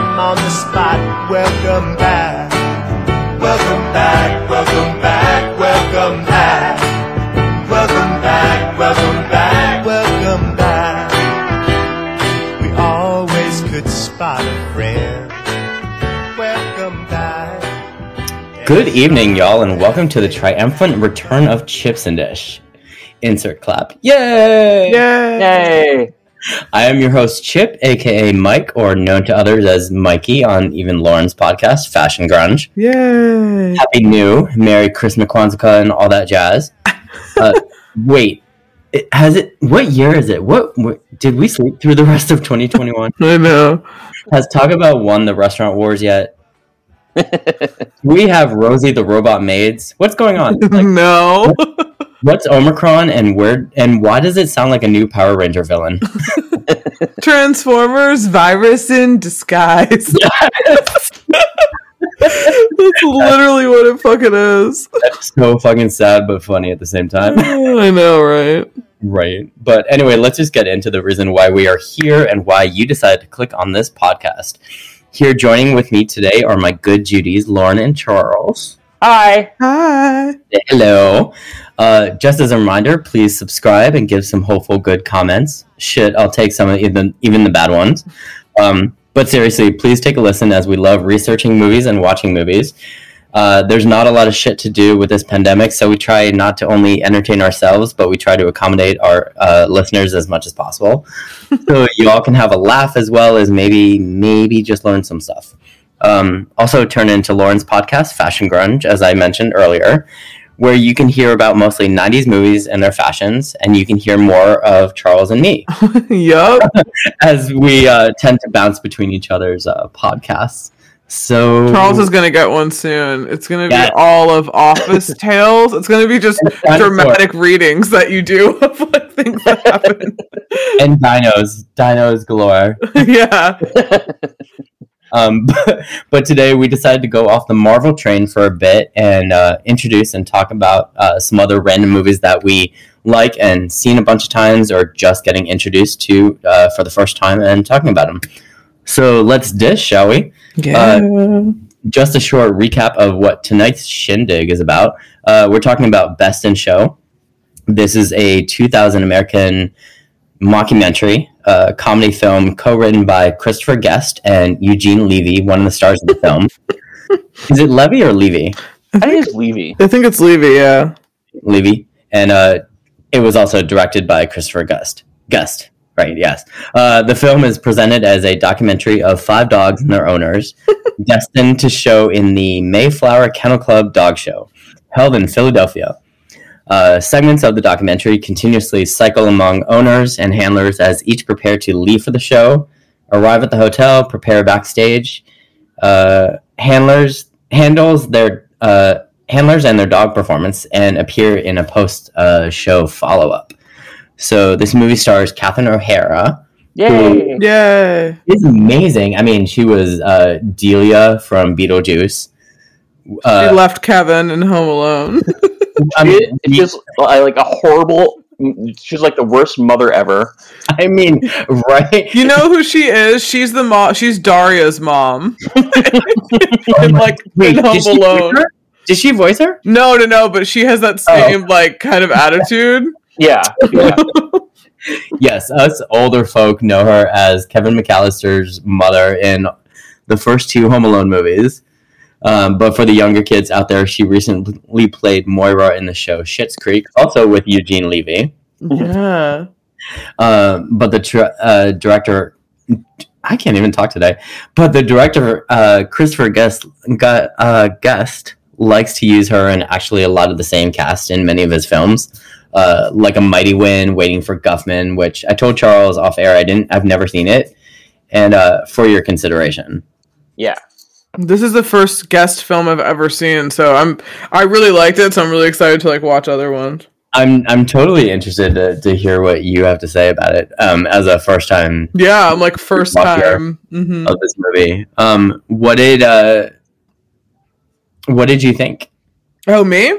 we him on the spot. Welcome back. Welcome back, welcome back, welcome back. Welcome back, welcome back, welcome back. We always could spot a friend. Welcome back. Good evening, y'all, and welcome to the triumphant return of Chips and Dish. Insert clap. Yay! Yay! I am your host, Chip, aka Mike, or known to others as Mikey on even Lauren's podcast, Fashion Grunge. Yay! Happy New, Merry Christmas, Kwanzaa, and all that jazz. Uh, wait, it, has it? What year is it? What, what did we sleep through the rest of 2021? I know. Has Taco Bell won the restaurant wars yet? we have Rosie the robot maids. What's going on? Like, no. What's Omicron and where and why does it sound like a new Power Ranger villain? Transformers virus in disguise. That's literally what it fucking is. That's so fucking sad but funny at the same time. I know, right? right. But anyway, let's just get into the reason why we are here and why you decided to click on this podcast. Here joining with me today are my good Judies, Lauren and Charles. Hi. Hi. Hello. Uh, just as a reminder, please subscribe and give some hopeful good comments. Shit, I'll take some of even even the bad ones. Um, but seriously, please take a listen as we love researching movies and watching movies. Uh, there's not a lot of shit to do with this pandemic, so we try not to only entertain ourselves, but we try to accommodate our uh, listeners as much as possible, so you all can have a laugh as well as maybe maybe just learn some stuff. Um, also, turn into Lauren's podcast, Fashion Grunge, as I mentioned earlier, where you can hear about mostly 90s movies and their fashions, and you can hear more of Charles and me yup. as we uh, tend to bounce between each other's uh, podcasts. So Charles is gonna get one soon. It's gonna be all of Office Tales. It's gonna be just dramatic readings that you do of like things that happen. and dinos, dinos galore. yeah. Um, but, but today we decided to go off the Marvel train for a bit and uh, introduce and talk about uh, some other random movies that we like and seen a bunch of times or just getting introduced to uh, for the first time and talking about them. So let's dish, shall we? Yeah. Just a short recap of what tonight's shindig is about. Uh, we're talking about Best in Show. This is a 2000 American mockumentary a comedy film co-written by Christopher Guest and Eugene Levy, one of the stars of the film. is it Levy or Levy? I think it's Levy. I think it's Levy, yeah. Levy, and uh, it was also directed by Christopher Guest. Guest, right? Yes. Uh, the film is presented as a documentary of five dogs and their owners, destined to show in the Mayflower Kennel Club Dog Show, held in Philadelphia. Uh, segments of the documentary continuously cycle among owners and handlers as each prepare to leave for the show, arrive at the hotel, prepare backstage. Uh, handlers handles their uh, handlers and their dog performance and appear in a post uh, show follow up. So this movie stars Catherine O'Hara. Yay! Yay. It's amazing. I mean, she was uh, Delia from Beetlejuice. She left Kevin in Home Alone. I, mean, it's just uh, like a horrible. She's like the worst mother ever. I mean, right? You know who she is? She's the mom. She's Daria's mom. in like Wait, in Home did she, voice Alone. her? did she voice her? No, no, no. But she has that same like kind of attitude. Yeah, yeah. Yes, us older folk know her as Kevin McAllister's mother in the first two Home Alone movies. Um, but for the younger kids out there, she recently played Moira in the show Schitt's Creek, also with Eugene Levy. Yeah. Um, but the tr- uh, director, I can't even talk today. But the director, uh, Christopher Guest, got, uh, Guest likes to use her and actually a lot of the same cast in many of his films. uh, like a Mighty Wind, Waiting for Guffman, which I told Charles off air I didn't, I've never seen it, and uh, for your consideration. Yeah. This is the first guest film I've ever seen, so I'm I really liked it, so I'm really excited to like watch other ones. I'm I'm totally interested to, to hear what you have to say about it um, as a first time Yeah, I'm like first time. hmm of this movie. Um, what did uh, what did you think? Oh me?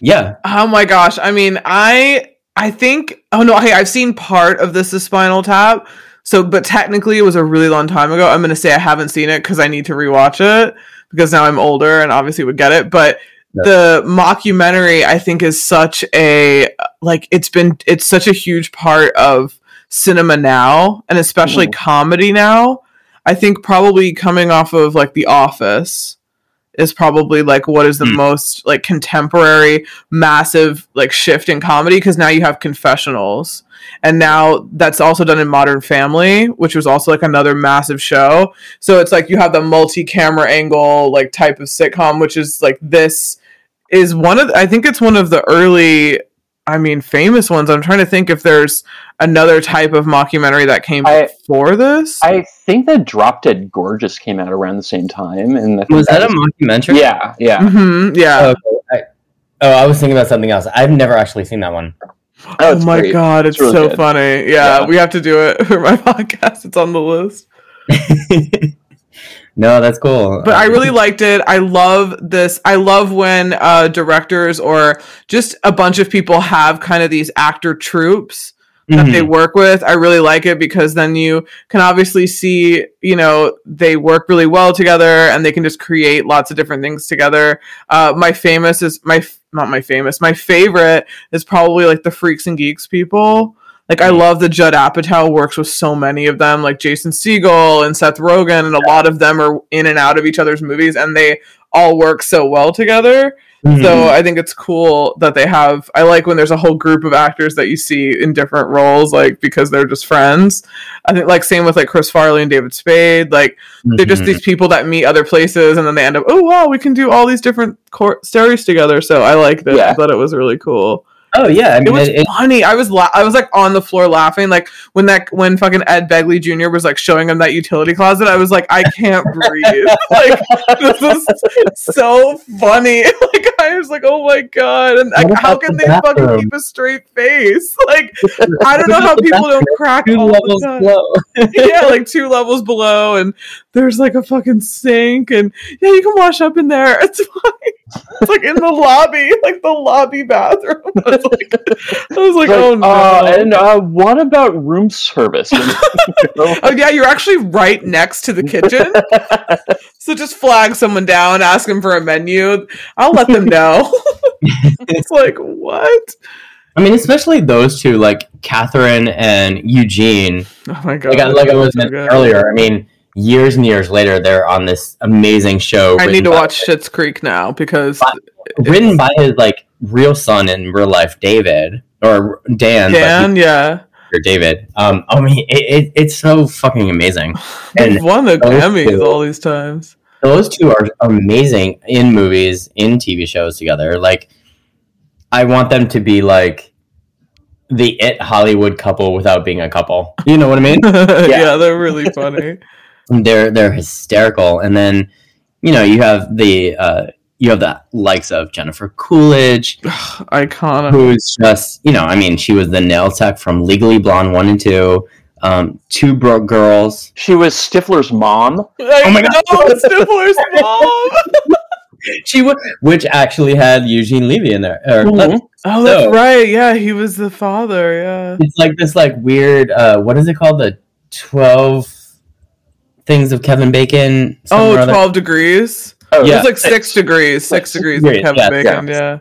Yeah, Oh my gosh. I mean, I I think oh no, hey, I've seen part of this is Spinal Tap. So but technically it was a really long time ago. I'm gonna say I haven't seen it because I need to rewatch it because now I'm older and obviously would get it. But the mockumentary I think is such a like it's been it's such a huge part of cinema now and especially Mhm. comedy now. I think probably coming off of like The Office is probably like what is the Hmm. most like contemporary massive like shift in comedy because now you have confessionals and now that's also done in modern family which was also like another massive show so it's like you have the multi-camera angle like type of sitcom which is like this is one of i think it's one of the early i mean famous ones i'm trying to think if there's another type of mockumentary that came I- before this I think that Drop Dead Gorgeous came out around the same time, and I think was that a was- mockumentary? yeah, yeah. hmm yeah Oh, okay. I, oh, I was thinking about something else. I've never actually seen that one. Oh, Oh it's my great. god, it's, It's really so good. funny. Yeah, Yeah. we have to do it for my podcast. It's on the list. no, that's cool. But I really liked it. I love this. I love when uh directors or just a bunch of people have kind of these actor troops that Mhm. they work with. I really like it because then you can obviously see, you know, they work really well together and they can just create lots of different things together. Uh, my famous is my f- not my famous. My favorite is probably like the Freaks and Geeks people. Like I love that Judd Apatow works with so many of them, like Jason Segel and Seth Rogen, and a lot of them are in and out of each other's movies, and they all work so well together. Mhm. So I think it's cool that they have. I like when there's a whole group of actors that you see in different roles, like because they're just friends. I think like same with like Chris Farley and David Spade. Like they're just these people that meet other places, and then they end up, oh wow, we can do all these different cor- stories together. So I like it. Yeah. I thought it was really cool. Oh yeah, I mean, It was it, funny. I was la- I was like on the floor laughing, like when that when fucking Ed Begley Jr. was like showing him that utility closet. I was like, I can't breathe. like this is so funny. Like I was like, oh my god, and like, how can the they fucking keep a straight face? Like I don't know how people don't crack two all the time. below. yeah, like two levels below, and there's like a fucking sink, and yeah, you can wash up in there. It's fine. It's like in the lobby, like the lobby bathroom. I was like, I was like Like, oh no. uh, and uh, what about room service? oh yeah, you're actually right next to the kitchen. so just flag someone down, ask them for a menu. I'll let them know. it's like what? I mean, especially those two, like Catherine and Eugene. Oh my god! Like, I, like I was so mentioning earlier. I mean, years and years later, they're on this amazing show. I need to watch Schitt's Creek now because written by his like real son in real life, David or Dan. Dan, yeah, or David. Um, I mean, it, it, it's so fucking amazing. they've And won the Emmys two- all these times. those two are amazing in movies, in TV shows together. Like, I want them to be like the it Hollywood couple without being a couple. You know what I mean? yeah. they're really funny. They're they're hysterical, and then you know you have the uh, you have the likes of Jennifer Coolidge, Iconic. who's just you know I mean she was the nail tech from Legally Blonde one and two, um, Two Broke Girls. she was Stifler's mom. oh my God. Stifler's mom. She was, which actually had Eugene Levy in there. Or, Mhm. Oh, that's right. Yeah, he was the father. Yeah. It's like this like weird uh what is it called? The twelve things of Kevin Bacon. something or Oh, other. 12 degrees. Oh, Yeah. It was like six degrees. Six Six degrees of Kevin yes, Bacon. yes. Yeah.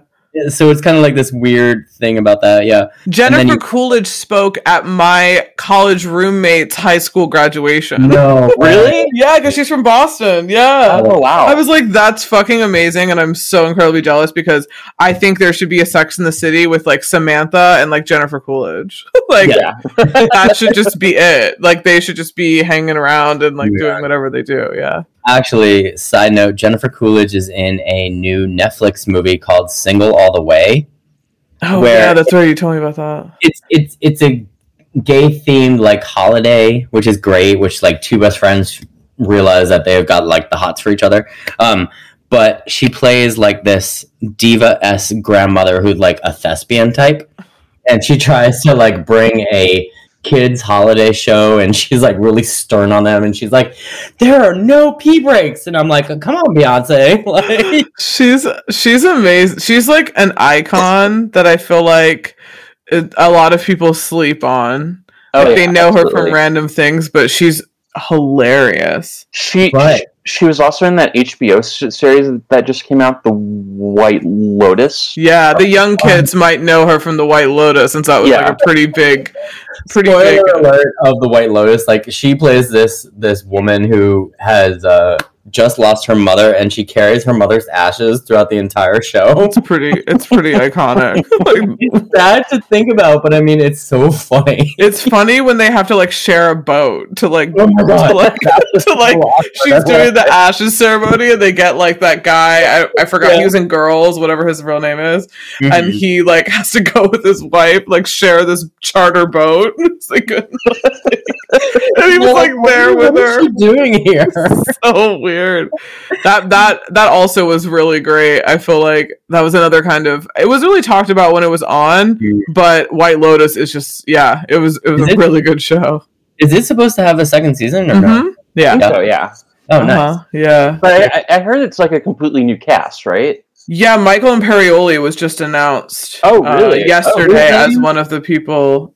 So it's kind of like this weird thing about that. Yeah. Jennifer you- Coolidge spoke at my college roommate's high school graduation. No. Really? Yeah, because she's from Boston. Yeah. Oh wow! I was like, that's fucking amazing, and I'm so incredibly jealous because I think there should be a Sex in the City with like Samantha and like Jennifer Coolidge. like that should just be it. Like they should just be hanging around and like Yeah. doing whatever they do. Yeah. Actually, side note, Jennifer Coolidge is in a new Netflix movie called Single All the Way. Oh yeah, that's right. You told me about that. it's it's it's a gay themed like holiday, which is great. Which like two best friends realize that they have got like the hots for each other. Um, but she plays like this diva s grandmother who's like a thespian type, and she tries to like bring a kids holiday show and she's like really stern on them and she's like there are no pee breaks and i'm like come on beyonce like She's she's amazing. She's like an icon that I feel like it, a lot of people sleep on. Oh, like yeah, they know her from random things, but she's hilarious. She, Right. She she was also in that HBO series that just came out, The White Lotus. Yeah, the um, young kids um, might know her from the White Lotus since that was Yeah. like a pretty big, pretty Spoiler big. Uh, alert of the White Lotus. Like she plays this this woman who has uh, just lost her mother, and she carries her mother's ashes throughout the entire show. It's pretty. It's pretty iconic. Like, It's sad to think about, but I mean, it's so funny. it's funny when they have to like share a boat to like Oh my God. to like to like she's That's doing the ashes ceremony and they get like that guy I, I forgot he was in girls whatever his real name is and Mhm. he like has to go with his wife like share this charter boat it's like and he was like there with What her is she doing here? so weird that that that also was really great i feel like that was another kind of it was really talked about when it was on Mm. but white lotus is just yeah it was it was Is a it- really good show Is it supposed to have a second season or no? Mhm. yeah So yeah, Oh, nice. Uh-huh, yeah but I, I heard it's like a completely new cast, right? Yeah, Michael Imperioli was just announced. Oh, uh, really? Oh, yesterday as one of the people.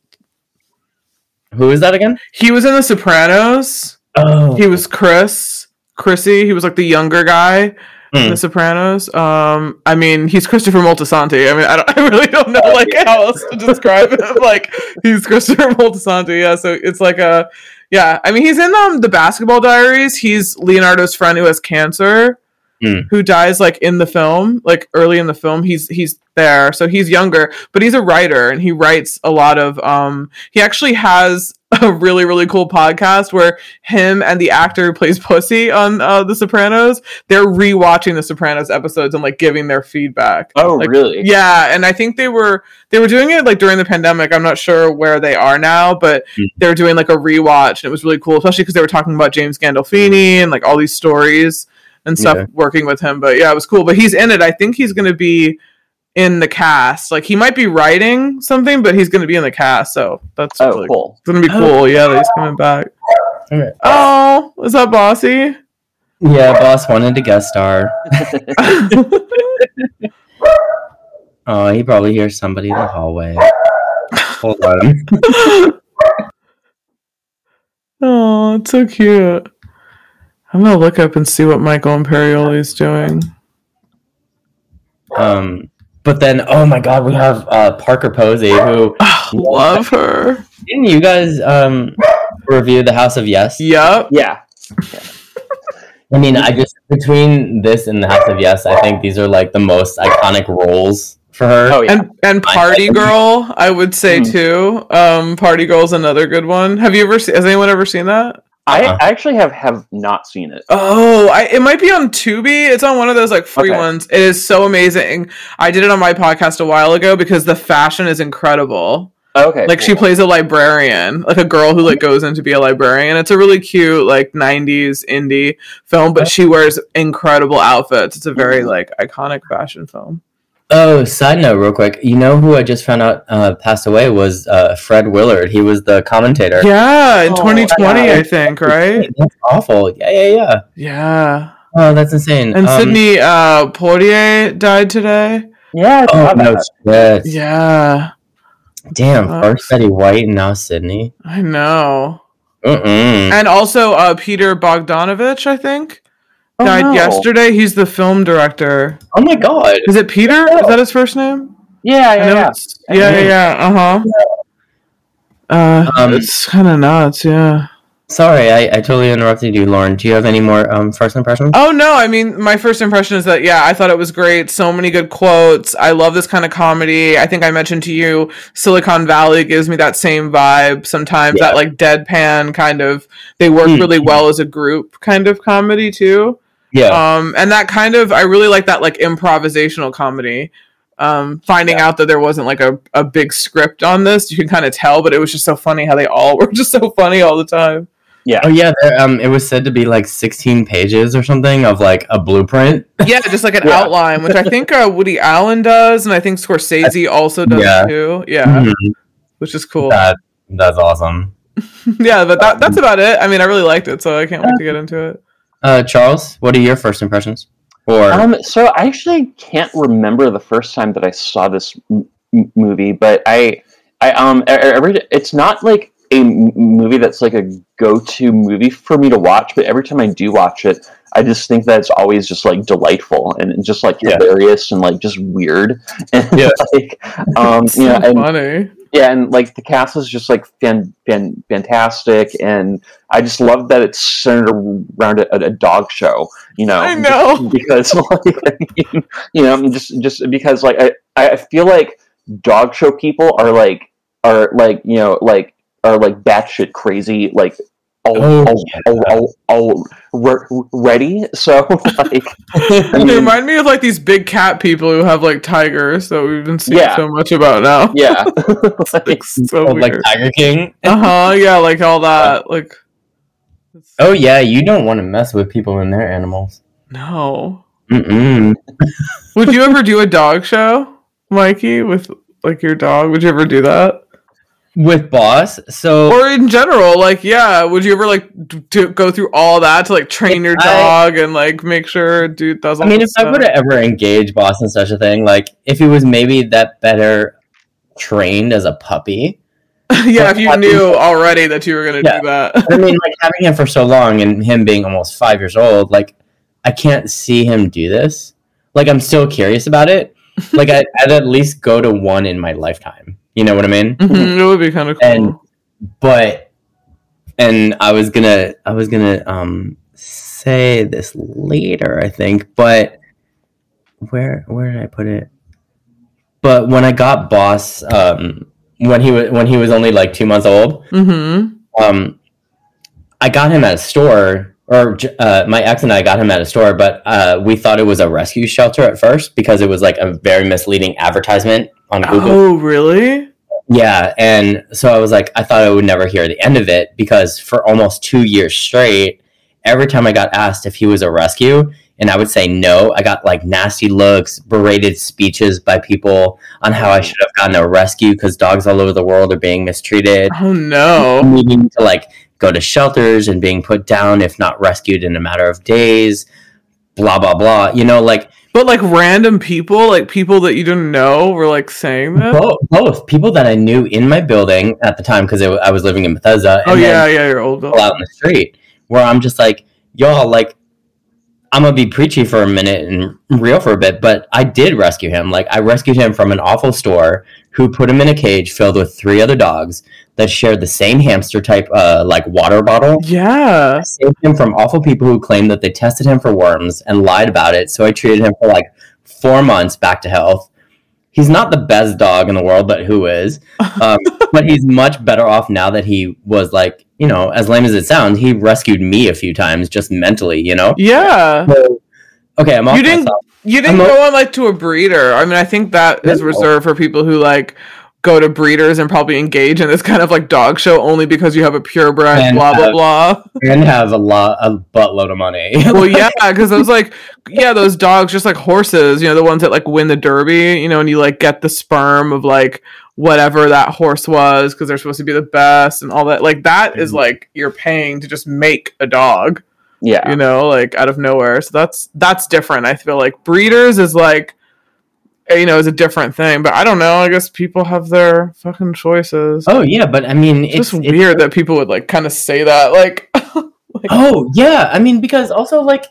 Who is that again? He was in The Sopranos. Oh, He was Chris, Chrissy. He was like the younger guy in Hmm. The Sopranos. Um, I mean, he's Christopher Moltisanti. I mean, I, don't, I really don't know like how else to describe him. Like he's Christopher Moltisanti. Yeah, so it's like a yeah. I mean, he's in um the Basketball Diaries. He's Leonardo's friend who has cancer. Hmm. Who dies like in the film, like early in the film? He's he's there, so he's younger, but he's a writer and he writes a lot of. Um, he actually has a really really cool podcast where him and the actor who plays Pussy on uh, The Sopranos, they're rewatching The Sopranos episodes and like giving their feedback. Oh, Like, really? Yeah, and I think they were they were doing it like during the pandemic. I'm not sure where they are now, but Hmm. they were doing like a rewatch, and it was really cool, especially because they were talking about James Gandolfini and like all these stories and stuff Yeah. working with him. But yeah, it was cool. But he's in it. I think he's going to be in the cast. Like he might be writing something, but he's going to be in the cast. So that's Oh, really cool. It's gonna be cool. Yeah, that he's coming back. Okay. Oh, is that Bossy? Yeah, boss wanted to guest star. Oh, he probably hears somebody in the hallway. Hold on. oh, it's so cute. I'm gonna look up and see what Michael Imperioli's doing. Um, but then, oh my God, we have uh, Parker Posey, who Love her. didn't you guys um review the House of Yes? Yup. Yeah. I mean, I just between this and the House of Yes, I think these are like the most iconic roles for her. Oh yeah. And and Party Girl, I would say Hmm. too. Um, Party Girl's another good one. Have you ever seen? Has anyone ever seen that? I Uh-uh. actually have have not seen it. Oh, I, it might be on Tubi. It's on one of those like free Okay. ones. It is so amazing. I did it on my podcast a while ago because the fashion is incredible. Okay. like she plays a librarian like a girl who like goes in to be a librarian it's a really cute like 90s indie film but uh-huh. she wears incredible outfits it's a very mm-hmm. like iconic fashion film Oh, side note, real quick. You know who I just found out uh, passed away was uh, Fred Willard. He was the commentator. yeah in Oh, 2020 wow. i think right That's awful. Yeah, yeah, yeah. yeah Oh, that's insane. and Um, Sidney uh Poitier died today Yeah. Oh no that. shit. yeah Damn. Sucks. First Betty White and now Sidney. i know Mm-mm. and also uh peter bogdanovich i think Oh, died no. yesterday he's the film director Oh my god. is it peter is that his first name Yeah. I Yeah. yeah. yeah, yeah, yeah. Uh huh. Uh, Um, it's kind of nuts, yeah. Sorry, I, I totally interrupted you, Lauren. Do you have any more um, first impressions? Oh no, I mean, my first impression is that yeah, I thought it was great. So many good quotes. I love this kind of comedy. I think I mentioned to you, Silicon Valley gives me that same vibe. Sometimes Yeah. that like deadpan kind of. They work Mm. really well as a group kind of comedy too. Yeah. Um, and that kind of I really like that like improvisational comedy. um, finding out that there wasn't like a, a big script on this, you can kind of tell, but it was just so funny how they all were just so funny all the time. Yeah. Oh yeah, there, um, it was said to be like 16 pages or something of like a blueprint. Yeah, just like an Yeah. outline, which I think uh, Woody Allen does, and I think Scorsese also does Yeah. too. Yeah, Mhm. which is cool. That that's awesome. yeah, but that, that's about it. I mean, I really liked it, so I can't wait to get into it. Uh, Charles, what are your first impressions? Or Um, so I actually can't remember the first time that I saw this m- movie, but I, I um, every it's not like a m- movie that's like a go-to movie for me to watch, but every time I do watch it, I just think that it's always just like delightful and just like Yeah. hilarious and like just weird and Yeah. like um, so you know, and funny. Yeah, and like the cast is just like fan, fan, fantastic, and I just love that it's centered around a, a dog show. You know, I know. because like I mean, you know, just just because like I I feel like dog show people are like are like you know like are like batshit crazy like. All, Oh, all, yeah. all, all, all re- ready, so like I they mean, remind me of like these big cat people who have like tigers that we've been seeing Yeah. so much about now. yeah, like, so Oh, like. Tiger King? Uh huh. Yeah, like all that. Like, Oh yeah, you don't want to mess with people and their animals. no. Mm-mm. Would you ever do a dog show, Mikey, with like your dog? Would you ever do that? With Boss, so Or in general, like, yeah, would you ever like to go through all that to like train your I- dog and like make sure dude does? I mean, if this I would have ever engaged Boss in such a thing, like if he was maybe that better trained as a puppy. yeah, if you knew already that you were gonna Yeah. do that. I mean, like having him for so long and him being almost five years old, like I can't see him do this. Like I'm still curious about it. Like I, I'd at least go to one in my lifetime. You know what I mean? Mhm, it would be kind of cool. And but and I was gonna I was gonna um say this later, I think, but where where did I put it? But when I got Boss, um, when he was when he was only like two months old, mm-hmm. um, I got him at a store, or uh, my ex and I got him at a store, but uh, we thought it was a rescue shelter at first because it was like a very misleading advertisement on Google. Oh, really? Yeah, and so I was like, I thought I would never hear the end of it because for almost two years straight, every time I got asked if he was a rescue, and I would say no, I got like nasty looks, berated speeches by people on how I oh. should have gotten a rescue because dogs all over the world are being mistreated. Oh no. needing to like go to shelters and being put down if not rescued in a matter of days blah blah blah you know like But like random people, like people that you didn't know, were like saying that. both, both people that i knew in my building at the time because i was living in bethesda oh yeah, yeah, your old people out in the street where i'm just like y'all like i'm gonna be preachy for a minute and real for a bit but i did rescue him like i rescued him from an awful store who put him in a cage filled with three other dogs that shared the same hamster type uh, like water bottle Yeah. I saved him from awful people who claimed that they tested him for worms and lied about it. So I treated him for like four months back to health. He's not the best dog in the world, but who is? Um, but he's much better off now that he was like, you know, as lame as it sounds, he rescued me a few times just mentally, you know? Yeah. So, okay, I'm off You didn't- myself. You didn't I'm go on like to a breeder. I mean, I think that is reserved for people who like go to breeders and probably engage in this kind of like dog show only because you have a purebred, And blah blah have- blah. And have a lot, a buttload of money. well, yeah, because I was like, yeah, those dogs, just like horses, you know, the ones that like win the derby, you know, and you like get the sperm of like whatever that horse was because they're supposed to be the best and all that. Like that is Mhm. like you're paying to just make a dog, yeah. you know, like out of nowhere. So that's that's different. I feel like breeders is like. Uh, you know, is a different thing, but I don't know. I guess people have their fucking choices. oh yeah, but I mean, it's it's just it's- weird that people would like kind of say that. Like, Oh yeah, I mean because also like,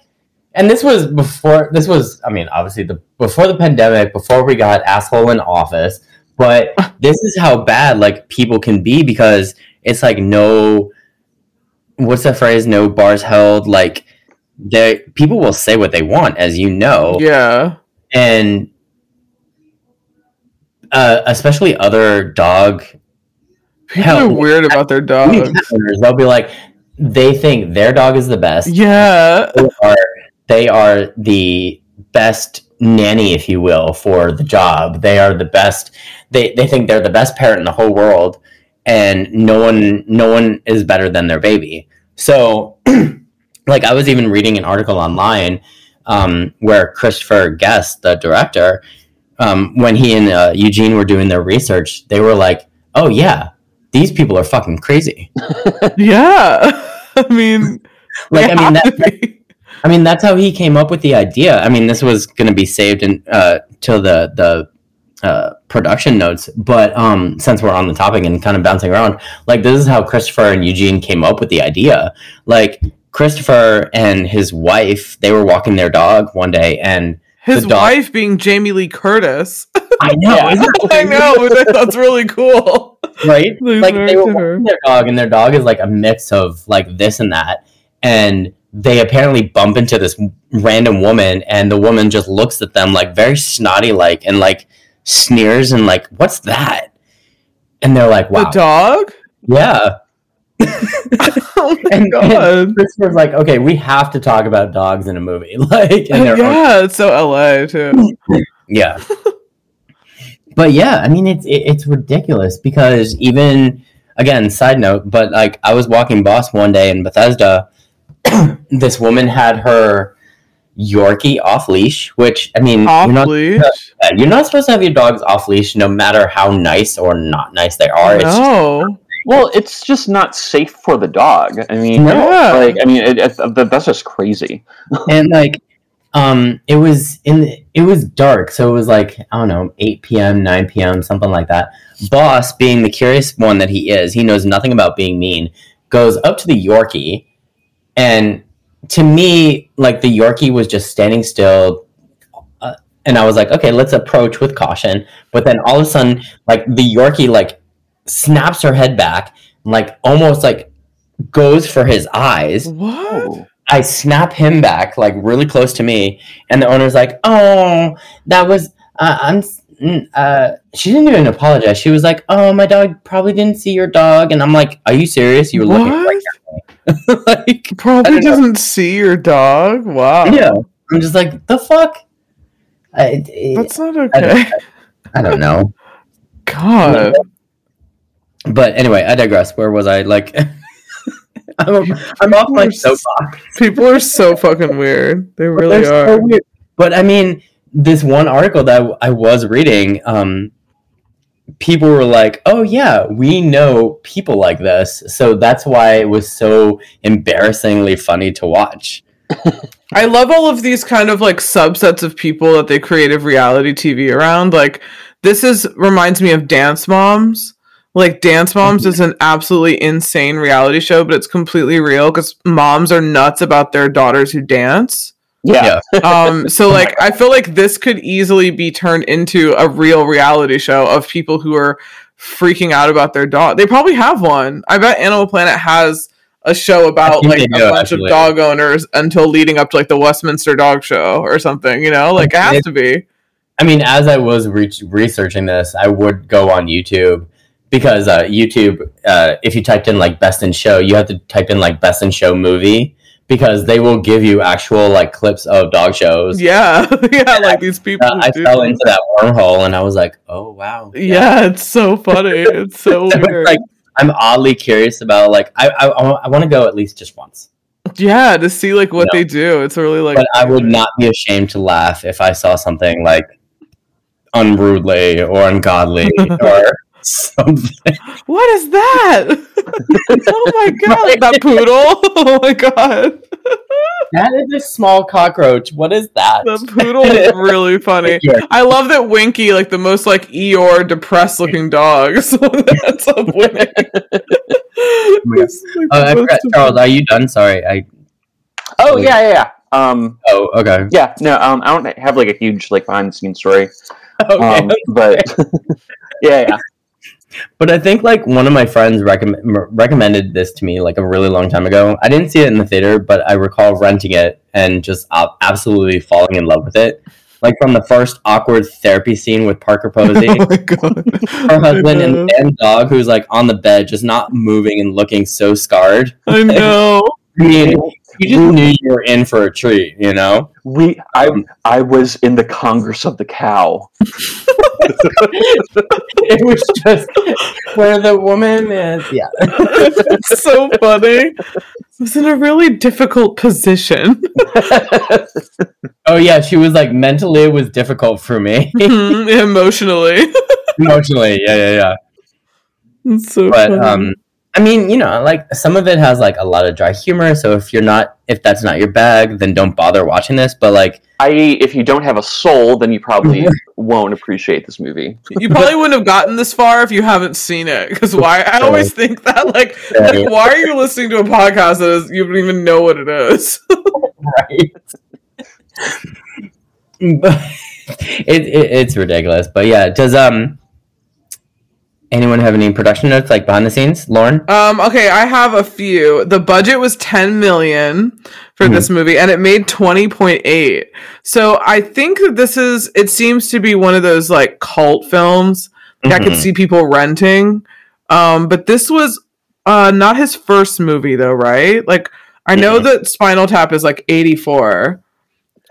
and this was before. This was I mean obviously the before the pandemic, before we got asshole in office. But this is how bad like people can be because it's like no, what's that phrase? No bars held. Like they people will say what they want, as you know, yeah, and uh, especially other dog people Hell, are weird about their dogs. they'll be like they think their dog is the best Yeah, they are they are the best nanny, if you will, for the job. They are the best. They they think they're the best parent in the whole world, and no one no one is better than their baby. So, like I was even reading an article online um, where Christopher Guest, the director, um, when he and uh, Eugene were doing their research, they were like, "Oh yeah, these people are fucking crazy." Yeah. I mean, Like I mean, that. I mean that's how he came up with the idea. I mean, this was going to be saved in uh, till the the uh, production notes, but um, since we're on the topic and kind of bouncing around, like this is how Christopher and Eugene came up with the idea. Like Christopher and his wife, they were walking their dog one day, and his the dog- wife being Jamie Lee Curtis. I know, I know, that's really cool. right? They like they were their dog, and their dog is like a mix of like this and that, and they apparently bump into this random woman, and the woman just looks at them like very snotty, like and like sneers and like, "What's that?" And they're like, The "Wow, dog? yeah." Oh my And, god. This was like, "Okay, we have to talk about dogs in a movie." Like, and yeah, it's so LA too. Yeah. but yeah, I mean it's it, it's ridiculous because even again, side note, but like I was walking Boss one day in Bethesda, this woman had her Yorkie off leash, which I mean Off you're not leash? you're not supposed to have your dogs off leash no matter how nice or not nice they are. No. Well, it's just not safe for the dog. I mean. Yeah. like I mean, it, it, that's just crazy. and like um it was in the, it was dark so it was like i don't know 8 p.m 9 p.m something like that boss being the curious one that he is he knows nothing about being mean goes up to the yorkie and to me like the yorkie was just standing still uh, and i was like okay let's approach with caution but then all of a sudden like the yorkie like snaps her head back like almost like goes for his eyes Whoa. I snap him back like really close to me, and the owner's like, "Oh, that was uh, I'm." Uh, she didn't even apologize. She was like, "Oh, my dog probably didn't see your dog," and I'm like, "Are you serious? You were looking right at me." like, Probably don't know. doesn't see your dog. Wow. yeah. I'm just like, the fuck. I, I, That's not I okay. don't, I don't know. God. But anyway, I digress. Where was I? Like, I'm, I'm off my soapbox. People are so fucking weird. They really They're so weird. But I mean, this one article that I was reading, um, people were like, "Oh yeah, we know people like this," so that's why it was so embarrassingly funny to watch. I love all of these kind of like subsets of people that they create of reality TV around. Like this is reminds me of Dance Moms. Like Dance Moms is an absolutely insane reality show, but it's completely real because moms are nuts about their daughters who dance. Yeah, Um, so like I feel like this could easily be turned into a real reality show of people who are freaking out about their dog. They probably have one. I bet Animal Planet has a show about like they a do, bunch actually. of dog owners until leading up to like the Westminster Dog Show or something. You know, like it has to be. I mean, as I was re- researching this, I would go on YouTube because uh, YouTube, uh, if you typed in like best in show, you have to type in like best in show movie because they will give you actual like clips of dog shows. Yeah, yeah, like these people. Uh, I fell into that wormhole and I was like, oh wow. Yeah, it's so funny. It's so I was weird. like, I'm oddly curious about like I I, I want to go at least just once, yeah, to see like what they do. It's really like. but I would not be ashamed to laugh if I saw something like unruly or ungodly or something. What is that? oh my god, that poodle! Oh my god, That is a small cockroach. What is that? The poodle is really funny. I love that Winky, like the most like Eeyore depressed looking dog, so that's up winning. It's, like, Oh, I forgot, Charles. Are you done? Sorry. I. Oh yeah, yeah, yeah. Um, Oh, okay. yeah. No, um, I don't have like a huge like behind the scenes story. Okay. Um, but yeah, yeah. But I think like one of my friends recommend, recommended this to me like a really long time ago. I didn't see it in the theater, but I recall renting it and just uh, absolutely falling in love with it. Like from the first awkward therapy scene with Parker Posey, Oh my god, her husband, and damn dog who's like on the bed, just not moving and looking so scarred. I know. I mean, you just knew you were in for a treat, you know? we I I was in the Congress of the Cow. It was just where the woman is. Yeah. It's so funny. I was in a really difficult position. Oh, yeah. She was like, mentally, it was difficult for me. Emotionally. Emotionally. Yeah, yeah, yeah. It's so But, funny. um, I mean, you know, like some of it has like a lot of dry humor. So if you're not, if that's not your bag, then don't bother watching this. But like, I if you don't have a soul, then you probably won't appreciate this movie. you probably wouldn't have gotten this far if you haven't seen it. Because why? I always think that, like, like, why are you listening to a podcast that is, you don't even know what it is? right? but it, it it's ridiculous. But yeah, does um anyone have any production notes like behind the scenes, Lauren? Um, okay, I have a few. The budget was 10 million for Mhm. this movie and it made 20.8. So I think that this is it seems to be one of those like cult films that I could Mhm. see people renting. Um, but this was uh not his first movie though, right? Like I know Mhm. that Spinal Tap is like 84.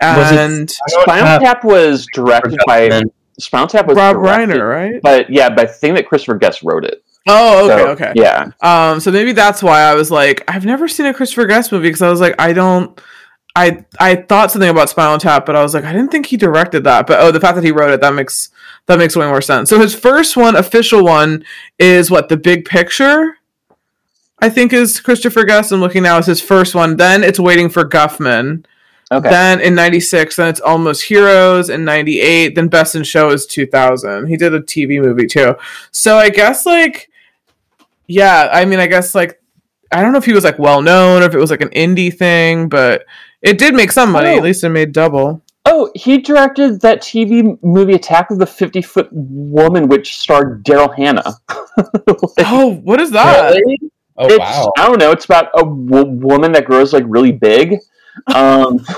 Was it- And Spinal Tap was directed by Justin. Spinal Tap was Rob directed- Reiner, right? But yeah, but I think that Christopher Guest wrote it. Oh, okay, So, okay. Yeah. Um, so maybe that's why I was like, I've never seen a Christopher Guest movie because I was like, I don't. I I thought something about Spinal Tap, but I was like, I didn't think he directed that. But oh, the fact that he wrote it that makes that makes way more sense. So his first one, official one, is what the Big Picture. I think is Christopher Guest. I'm looking now. Is his first one. Then it's Waiting for Guffman. Okay. Then in '96, then it's Almost Heroes in '98. Then Best in Show is 2000. He did a TV movie too. So I guess like, yeah, I mean, I guess like, I don't know if he was like well known or if it was like an indie thing, but it did make some money. Oh. At least it made double. oh, he directed that TV movie Attack of the Fifty Foot Woman, which starred Daryl Hannah. Oh, what is that? Really? Oh it's, wow. I don't know. It's about a w- woman that grows like really big. Um,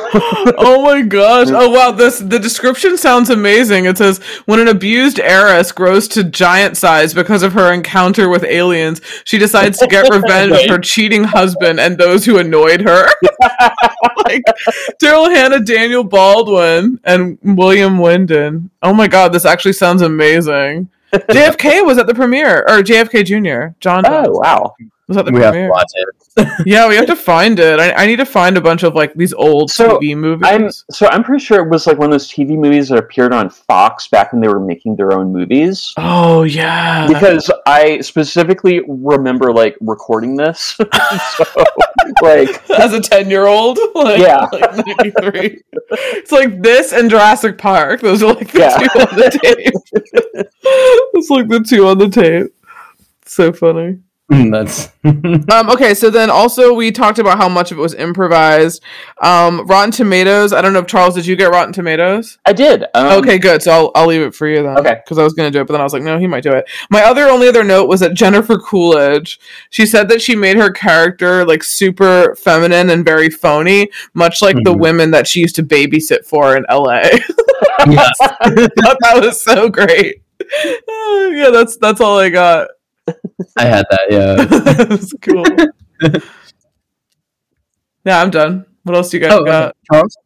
oh my gosh. Oh wow, this the description sounds amazing. It says when an abused heiress grows to giant size because of her encounter with aliens, she decides to get revenge on her cheating husband and those who annoyed her. like Daryl Hannah, Daniel Baldwin, and William Windom. Oh my god, this actually sounds amazing. JFK was at the premiere, or JFK Jr. John oh wow! Was at the we have to premiere. watch it. Yeah, we have to find it. I, I need to find a bunch of like these old So, TV movies. I'm so I'm pretty sure it was like one of those TV movies that appeared on Fox back when they were making their own movies. Oh yeah. Because I specifically remember like recording this, so like As a ten year old, like, Yeah. like it's like this and Jurassic Park. Those are like the Yeah. two on the tape. it's like the two on the tape. So funny. Mm, That's Um, okay, so then also we talked about how much of it was improvised. Um, Rotten Tomatoes. I don't know if Charles, did you get Rotten Tomatoes? I did. Um, okay, good. So I'll, I'll leave it for you then. Okay. Because I was going to do it, but then I was like, no, he might do it. My other only other note was that Jennifer Coolidge, she said that she made her character like super feminine and very phony, much like the Mhm. women that she used to babysit for in LA. yes. I thought that was so great. Yeah, that's that's all I got. I had that. Yeah. that's cool. yeah, I'm done. What else do you guys Oh, got? Charles.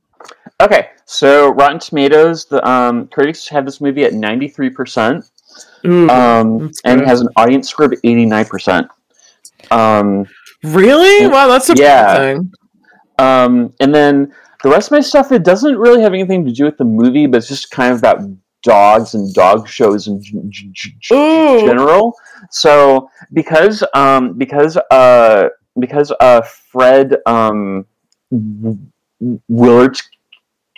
Okay, so Rotten Tomatoes, the um, critics have this movie at ninety three percent, Ooh, um, and good. has an audience score of eighty nine percent. Um, really? Wow, that's Yeah. surprising. um, and then the rest of my stuff, it doesn't really have anything to do with the movie, but it's just kind of about dogs and dog shows in g- g- g- g- general. So because um, because uh, because uh, Fred um, Willard's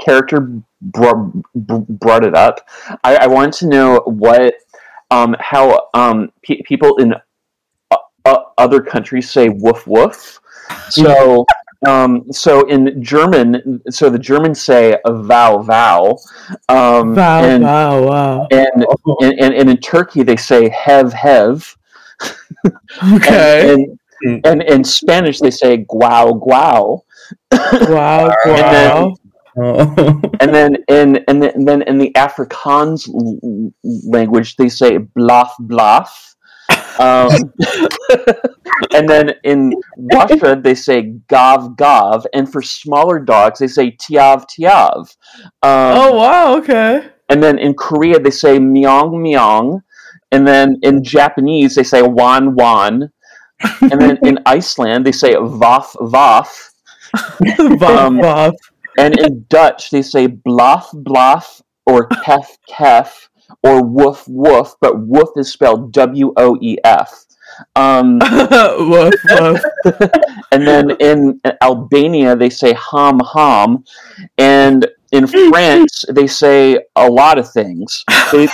character brought, brought it up, I, I wanted to know what um, how um, pe- people in uh, uh, other countries say woof woof. So. Um, so in German, so the Germans say a vow vow, um, Wow, and, wow, wow. and, and, and and in Turkey they say hev hev, Okay. and, and, and in Spanish they say guau guau, wow, then- wow. Oh. and then in and then, and then in the Afrikaans l- l- language they say blaf blaf, Um, and then in Russia, they say gav gav, and for smaller dogs, they say tiav tiav. Um, oh wow, okay. And then in Korea, they say myong myong. And then in Japanese, they say wan wan. And then in Iceland, they say vaf vaf. Um. And in Dutch, they say blaf blaf or kef kef or woof woof, but woof is spelled W O E F. Um, woof, woof. and then in Albania, they say ham ham. And in France, they say a lot of things. They,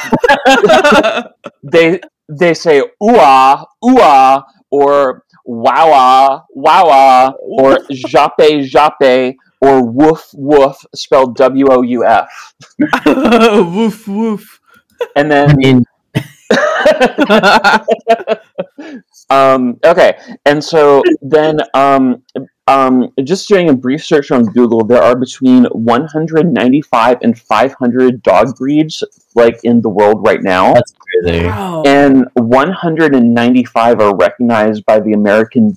they they say ooah or wowa wowa or jape jape or woof woof spelled W O U F. woof, woof. And I then mean, um, okay, and so then um, um, just doing a brief search on Google, there are between 195 and 500 dog breeds like in the world right now. that's crazy. Wow. and 195 are recognized by the American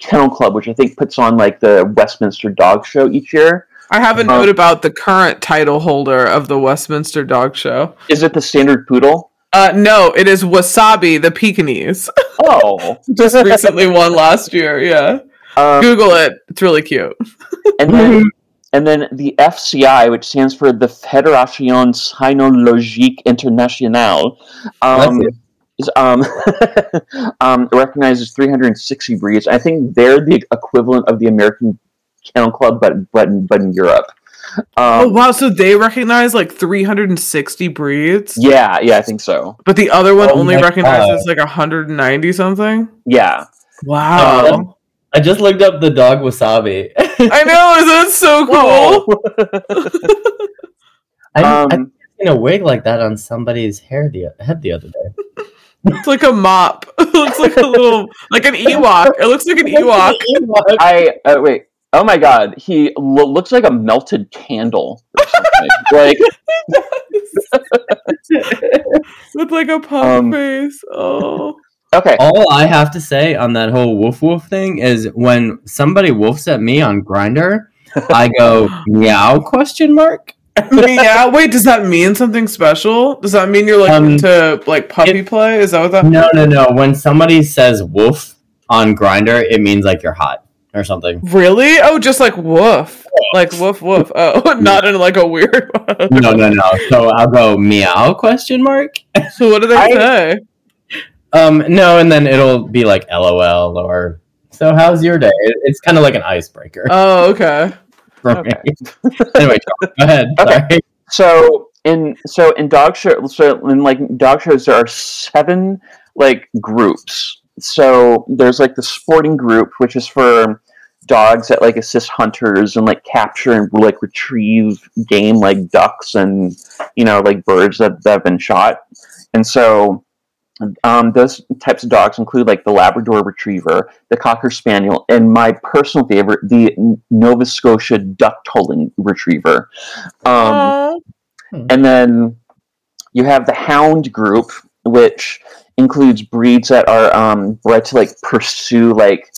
Kennel Club, which I think puts on like the Westminster Dog Show each year. I have a Um, note about the current title holder of the Westminster Dog Show. Is it the standard poodle? Uh, no, it is Wasabi the Pekingese. Oh, Just recently won last year. Yeah, um, Google it. It's really cute. and then and then the FCI, which stands for the Fédération Cynologique Internationale, um, is, um, um, recognizes 360 breeds. I think they're the equivalent of the American Kennel Club, but but in, but in Europe. Oh Um, wow! So they recognize like 360 breeds, Yeah, yeah, I think so. but the other one Oh only my recognizes like 190 something. Yeah. Wow! Um, I just looked up the dog wasabi. I know, isn't that so cool? I, I um, seen a wig like that on somebody's hair the head the other day. It's like a mop. it looks like a little, like an Ewok. It looks like an Ewok. I uh, wait. Oh my god, he lo- looks like a melted candle or something. like with like a punk Um, face. Oh, okay, All I have to say on that whole woof woof thing is when somebody woofs at me on Grindr, I go meow question mark. yeah. Wait, does that mean something special? Does that mean you're like Um, into like puppy play? Is that what that? No, no, no. When somebody says woof on Grindr, it means like you're hot or something. Really? Oh, just like woof, like woof woof. Oh, not in like a weird. No, no, no. So I'll go meow question mark. So what do they I- say? Um, no, and then it'll be like LOL or so. How's your day? It's kind of like an icebreaker Oh, okay. for Okay. me. anyway, go ahead. Okay. Sorry. so in so in dog show so in like dog shows there are seven like groups. So there's like the sporting group, which is for dogs that like assist hunters and like capture and like retrieve game like ducks and you know like birds that, that have been shot. And so um, those types of dogs include like the Labrador Retriever, the Cocker Spaniel, and my personal favorite, the Nova Scotia Duck-Tolling Retriever. Um, Aw. and then you have the Hound group, which includes breeds that are um, bred to like pursue like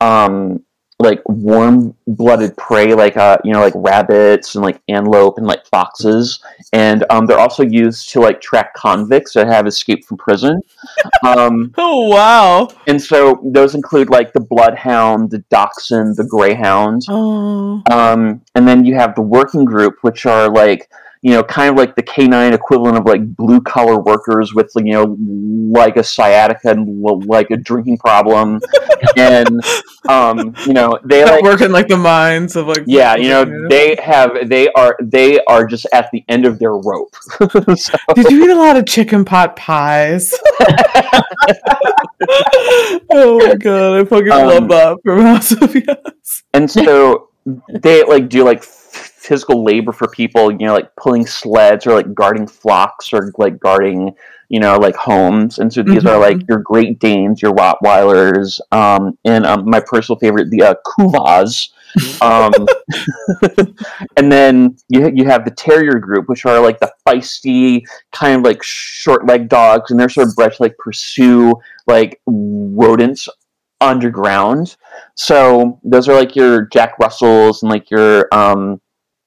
um, like warm-blooded prey, like uh, you know, like rabbits and like antelope and like foxes, and um, they're also used to like track convicts that have escaped from prison. Um, oh wow. and so those include like the bloodhound, the dachshund, the greyhound. Oh. Um, and then you have the working group, which are like, you know, kind of like the canine equivalent of like blue collar workers with, you know, like a sciatica and like a drinking problem. and, um, you know, they like, work in like the mines of like. yeah, you know, they have, they are, they are just at the end of their rope. so, Did you eat a lot of chicken pot pies? oh my god, I fucking Um, love that from House of Yes. and so they like do like physical labor for people you know like pulling sleds or like guarding flocks or like guarding you know like homes. And so these are like your great danes your rottweilers um and um, my personal favorite the uh, kuvasz. Um, and then you you have the terrier group, which are like the feisty kind of like short leg dogs, and they're sort of bred to like pursue like rodents underground. So those are like your Jack Russells and like your um,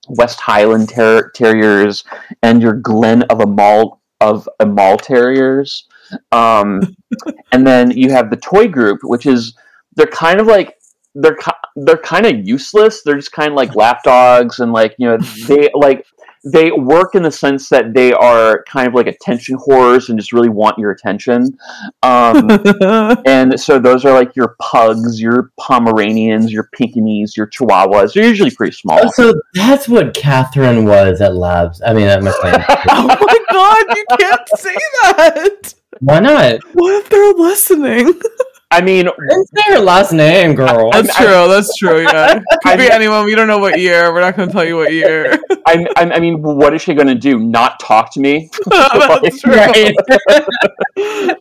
West Highland ter- Terriers and your Glen of a Mall of a Mall Terriers. Um, and then you have the toy group, which is they're kind of like they're they're kind of useless. They're just kind of like lap dogs, and like you know they like they work in the sense that they are kind of like attention whores and just really want your attention. Um, and so those are like your pugs, your Pomeranians, your Pinkinese, your Chihuahuas. They're usually pretty small. Oh, so that's what Catherine was at Labs. I mean, at McLean. oh my god, you can't say that. Why not? What if they're listening? I mean, It's their last name, girl. That's I'm- true. That's true. Yeah, could be I'm- anyone. We don't know what year. We're not going to tell you what year. I, I, I mean, what is she going to do? Not talk to me? That's true. Right.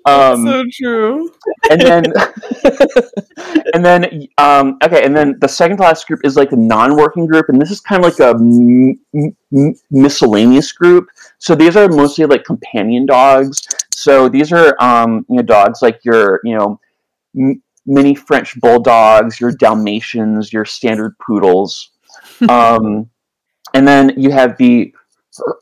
Um, so true. and then and then um, okay and then the second to last group is like a non-working group and this is kind of like a m- m- miscellaneous group so these are mostly like companion dogs so these are um, you know dogs like your you know m- mini french bulldogs your dalmatians your standard poodles. Um, and then you have the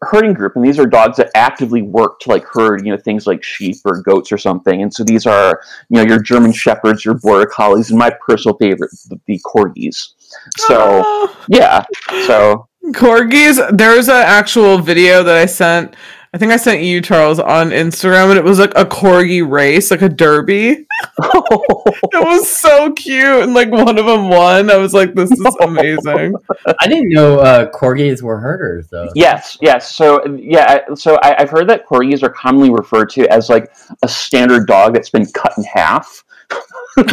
herding group and these are dogs that actively work to like herd you know things like sheep or goats or something. And so these are you know your german shepherds your border collies and my personal favorite the, the corgis. So Ah. yeah so corgis there's an actual video that i sent i think i sent you charles on instagram and it was like a corgi race like a derby. It was so cute and like one of them won. I was like this is amazing. I didn't know uh, corgis were herders, though. yes yes. So yeah so I, i've heard that corgis are commonly referred to as like a standard dog that's been cut in half.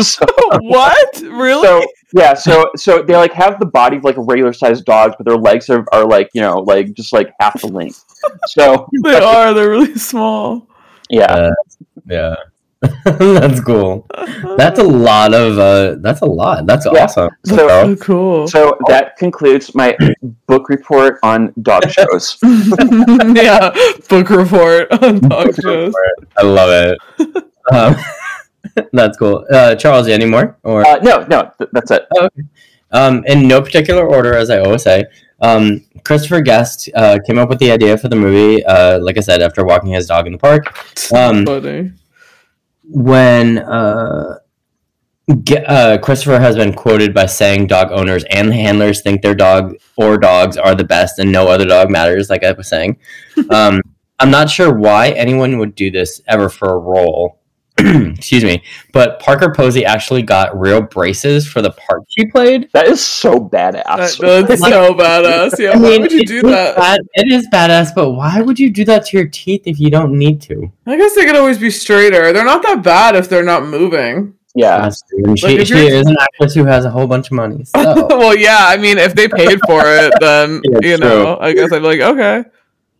So, what? Really? So yeah so so they like have the body of like a regular sized dog but their legs are, are like you know like just like half the length so they are they're really small yeah Yeah. that's cool. That's a lot of. Uh, that's a lot. That's Yeah. awesome. So- so cool so that concludes my book report on dog shows yeah book report on dog shows I love it. um, that's cool. Uh, Charles, any more? Or uh, no no th- that's it um, in no particular order, as I always say. Um, Christopher Guest uh, came up with the idea for the movie. Uh, like I said, after walking his dog in the park, Um, funny when uh, Ge- uh, Christopher has been quoted by saying dog owners and handlers think their dog or dogs are the best and no other dog matters, like I was saying. um, I'm not sure why anyone would do this ever for a role. Excuse me. But Parker Posey actually got real braces for the part she played. that is so badass That- that's so badass yeah why would you do that bad- it is badass, but why would you do that to your teeth if you don't need to? I guess they could always be straighter. They're not that bad if they're not moving. yeah That's true. Like, she, if she you're- is an actress who has a whole bunch of money. So. well, yeah. I mean, if they paid for it, then Yeah, you know, I guess I'd be like, okay.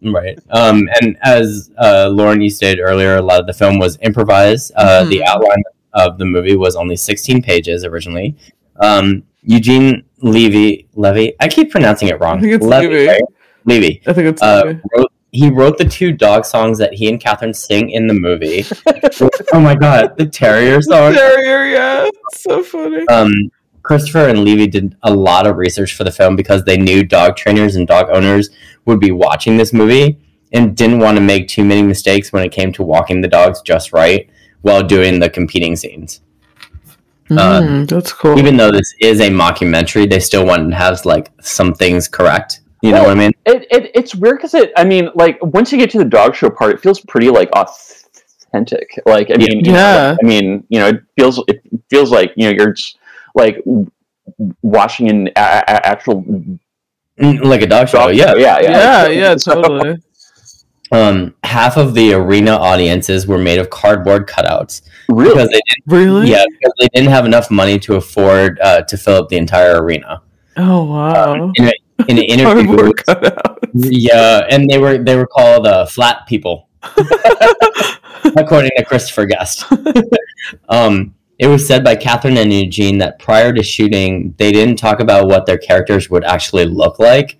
Right. Um, and as uh, Lauren, you stated earlier, a lot of the film was improvised. Uh, The Mhm. outline of the movie was only 16 pages originally. Um, Eugene Levy, Levy, I keep pronouncing it wrong. I think it's Levy. Levy. right? Levy. I think it's Uh, okay. wrote, he wrote the two dog songs that he and Catherine sing in the movie. oh my god, the Terrier song. Terrier. Yeah, it's so funny. um, Christopher and Levy did a lot of research for the film because they knew dog trainers and dog owners would be watching this movie and didn't want to make too many mistakes when it came to walking the dogs just right while doing the competing scenes. uh, Mm, that's cool. Even though this is a mockumentary, they still wanted to have like some things correct. You know what I mean? it, it it's weird because it i mean like once you get to the dog show part it feels pretty like authentic like i mean you know, Yeah. i mean you know it feels it feels like you know you're just like w- watching an a- a- actual Mm, Like a dog show, dog yeah. show. yeah yeah yeah, yeah, totally. Um, half of the arena audiences were made of cardboard cutouts really because they Really? Yeah, because they didn't have enough money to afford uh, to fill up the entire arena. Oh wow. In, a, in an interview, Cardboard cutout. yeah, and they were they were called uh, flat people, according to Christopher Guest. um, it was said by Catherine and Eugene that prior to shooting, they didn't talk about what their characters would actually look like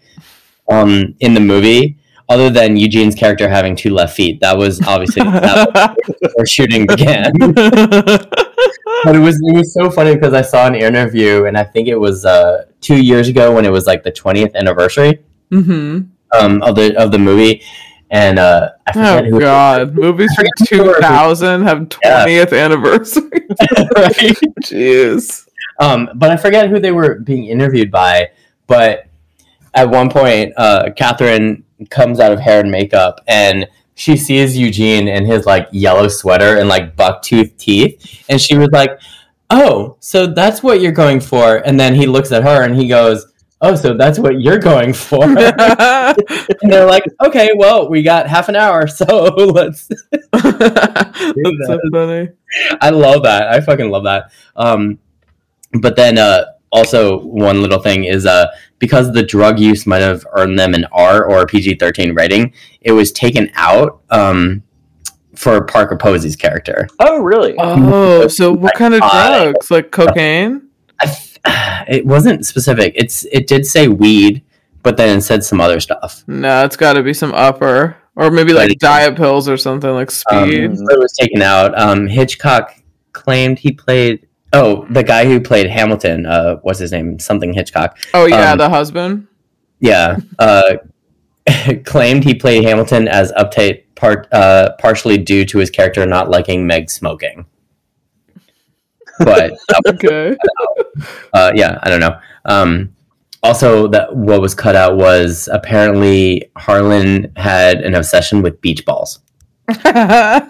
um, in the movie, other than Eugene's character having two left feet. That was obviously that was before shooting began. but it was it was so funny because I saw an interview, and I think it was uh, two years ago when it was like the twentieth anniversary hmm um, of the of the movie, and uh, I forget Oh who. God! Movies from 2000 have Yeah. 20th anniversary. right? Jeez. Um, but I forget who they were being interviewed by. But at one point, uh, Catherine comes out of hair and makeup, and she sees Eugene in his like yellow sweater and like bucktooth teeth, and she was like, "Oh, so that's what you're going for?" And then he looks at her and he goes. Oh, so that's what you're going for? and they're like, okay, well, we got half an hour, so let's. That's so funny. I love that. I fucking love that. Um, but then uh, also one little thing is uh, because the drug use might have earned them an R or a PG thirteen rating, it was taken out um, for Parker Posey's character. Oh, really? Oh, so what kind of drugs? Like cocaine? I f- it wasn't specific. It's it did say weed, but then it said some other stuff. No, it's got to be some upper, or maybe like Like- diet pills or something like Um, speed. so it was taken out. Um, Hitchcock claimed he played. Oh, the guy who played Hamilton. Uh, what's his name? Something Hitchcock. oh yeah, um, the husband. Yeah. Uh, claimed he played Hamilton as uptight, part uh, partially due to his character not liking Meg smoking. But Okay. uh, yeah, I don't know. Um, also, that what was cut out was apparently Harlan had an obsession with beach balls. I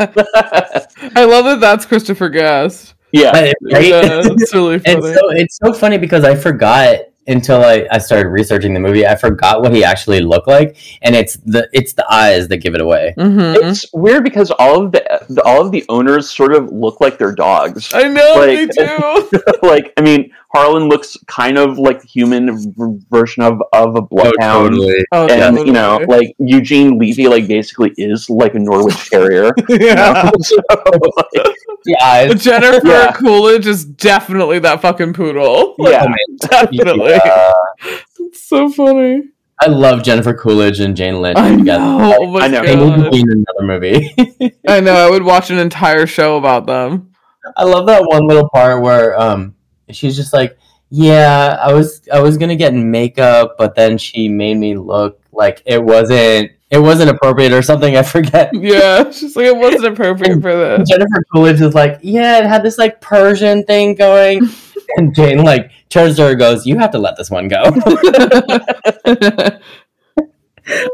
love that. That's Christopher Guest. yeah. Right? Yeah, that's really It's funny. so it's so funny because I forgot until I, I started researching the movie. I forgot what he actually looked like, and it's the it's the eyes that give it away. Mhm. It's weird because all of the, the all of the owners sort of look like their dogs. I know they like- do. like, I mean, Harlan looks kind of like the human v- version of of a bloodhound. Oh, And you know, like Eugene Levy, like basically is like a Norwich Terrier. you yeah. know? so, like, The eyes. Jennifer Yeah. Coolidge is definitely that fucking poodle. Like, yeah, definitely. Yeah. It's so funny. I love Jennifer Coolidge and Jane Lynch I together. know. Oh my I know. They need to be in another movie. I know. I would watch an entire show about them. I love that one little part where um she's just like, yeah, I was I was gonna get makeup, but then she made me look like it wasn't it wasn't appropriate or something. I forget. Yeah, she's like, it wasn't appropriate for this. Jennifer Coolidge is like, yeah, it had this like Persian thing going, and Jane like turns to her and goes, "You have to let this one go."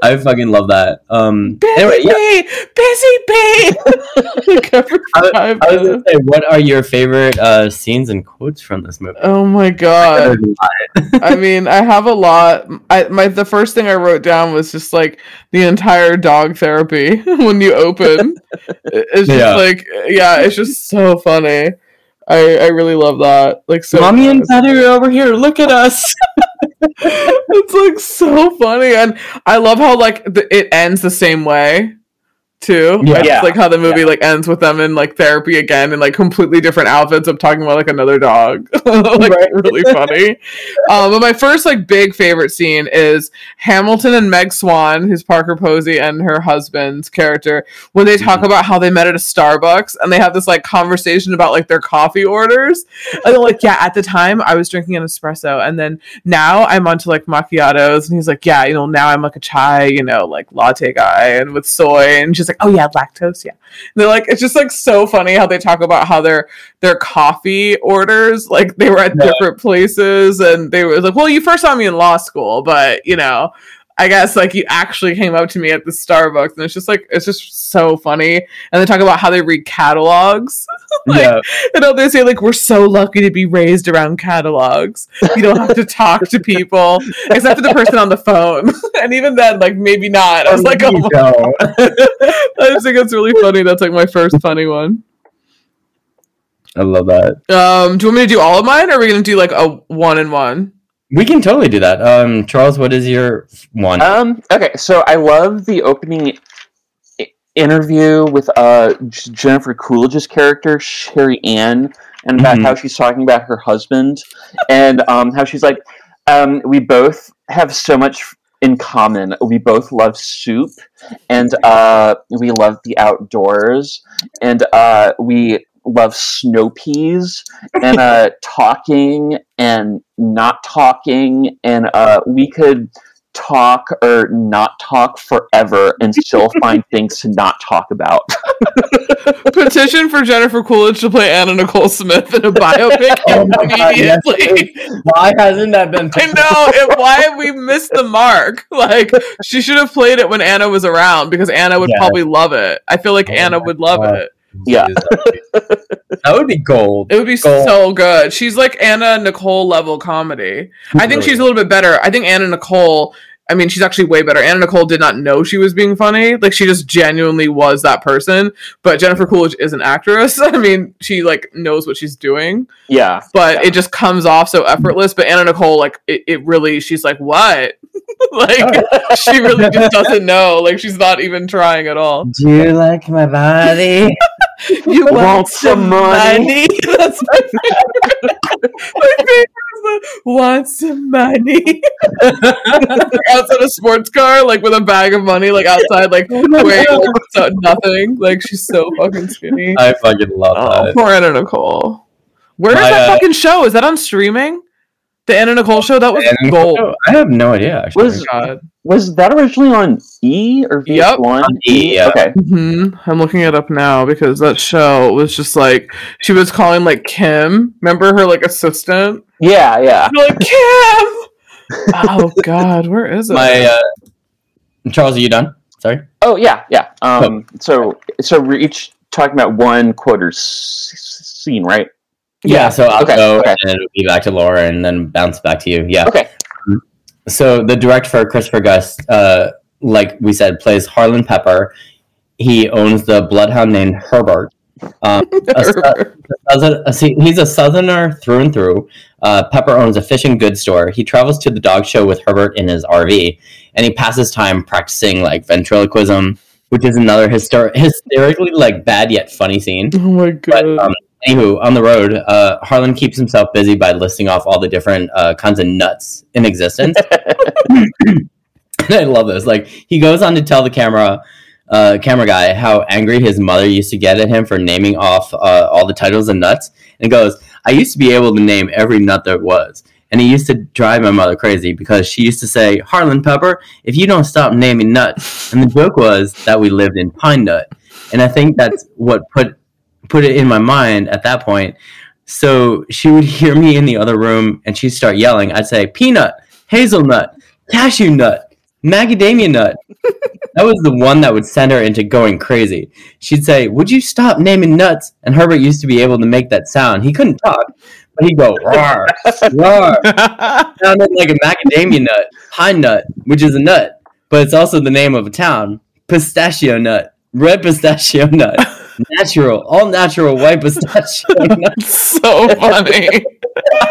I fucking love that. Um, anyway, yeah, busy bee. I- I was gonna say, what are your favorite uh, scenes and quotes from this movie? Oh my god! I mean, I have a lot. I my the first thing I wrote down was just like the entire dog therapy when you open. It's just Yeah. like yeah, it's just so funny. I I really love that. Like so, Mommy and. Daddy are over here. Look at us. It's like so funny, and I love how like the, it ends the same way too. Yeah. I just Yeah. like how the movie like ends with them in like therapy again in like completely different outfits I'm talking about like another dog. like Right. really funny. um, but my first like big favorite scene is Hamilton and Meg Swan, who's Parker Posey and her husband's character, when they talk about how they met at a Starbucks and they have this like conversation about like their coffee orders. And they're like, yeah, at the time I was drinking an espresso, and then now I'm onto like macchiatos. And he's like, yeah, you know, now I'm like a chai, you know, like latte guy and with soy. And she's like, oh yeah, lactose, yeah. And they're like, it's just like so funny how they talk about how their their coffee orders, like they were at Yeah. different places, and they were like, well, you first saw me in law school, but you know. I guess like you actually came up to me at the Starbucks, and it's just like it's just so funny. And they talk about how they read catalogs, Like, yeah, and how they say like we're so lucky to be raised around catalogs. You don't have to talk to people except for the person on the phone, and even then, like maybe not. I was like, oh, my- no. I just think it's really funny. That's like my first funny one. I love that. Um, do you want me to do all of mine, or are we gonna do like a one and one? We can totally do that. Um, Charles, what is your one? Um. Okay. So I love the opening i- interview with uh Jennifer Coolidge's character Sherri Ann, and about Mhm. how she's talking about her husband, and um, how she's like, um, we both have so much in common. We both love soup, and uh, we love the outdoors, and uh, we love snow peas, and uh, talking and not talking, and uh, we could talk or not talk forever and still find things to not talk about. Petition for Jennifer Coolidge to play Anna Nicole Smith in a biopic Oh my God, yes, immediately. Why hasn't that been? I know. It, why have we missed the mark? Like she should have played it when Anna was around because Anna would Yeah. probably love it. I feel like Oh Anna would love God. it. Yeah. that would be gold. It would be Gold. so good. She's like Anna Nicole level comedy. I think she's a little bit better. I think Anna Nicole. I mean, she's actually way better. Anna Nicole did not know she was being funny. Like she just genuinely was that person. But Jennifer Coolidge is an actress. I mean, she like knows what she's doing. Yeah. but Yeah. it just comes off so effortless. But Anna Nicole, like, it, it really, she's like, what? like, she really just doesn't know. Like, she's not even trying at all. Do you like my body? You want some money? That's my favorite. My favorite is the want some money. outside a sports car, like with a bag of money, like outside, like wait, so nothing. Like she's so fucking skinny. I fucking love Oh, that. poor Anna Nicole. Where is My, that uh, fucking show? Is that on streaming? The Anna Nicole show? That was And- gold. Oh, I have no idea. Actually, Was- God. Was that originally on E or VH1? Yep. On E, yeah. Okay. hmm I'm looking it up now because that show was just like she was calling like Kim. Remember her like assistant? Yeah, yeah. You're like Kim. oh God, where is it? my uh, Charles, are you done? Sorry. Oh, yeah, yeah. Um, so, so we're each talking about one quarter s- s- scene, right? Yeah. so I'll okay, go, okay. and it'll be back to Laura, and then bounce back to you. Yeah. Okay. So the director for Christopher Guest, uh, like we said, plays Harlan Pepper. He owns the bloodhound named Herbert. Um, a Southern- a- he's a southerner through and through. Uh, Pepper owns a fishing goods store. He travels to the dog show with Herbert in his RV, and he passes time practicing like ventriloquism, which is another hyster- hysterically like bad yet funny scene. oh my God. But um, anywho, on the road, uh, Harlan keeps himself busy by listing off all the different uh, kinds of nuts in existence. and I love this. Like he goes on to tell the camera, uh, camera guy, how angry his mother used to get at him for naming off uh, all the titles of nuts, and goes, "I used to be able to name every nut there was." And he used to drive my mother crazy because she used to say, Harlan Pepper, if you don't stop naming nuts. And the joke was that we lived in Pine Nut. And I think that's what put put it in my mind at that point. So she would hear me in the other room and she'd start yelling. I'd say, peanut, hazelnut, cashew nut, macadamia nut. that was the one that would send her into going crazy. She'd say, Would you stop naming nuts? And Herbert used to be able to make that sound. He couldn't talk, but he'd go, roar, roar. Sounded like a macadamia nut, pine nut, which is a nut, but it's also the name of a town. Pistachio nut, red pistachio nut, natural, all natural white pistachio nut. so funny.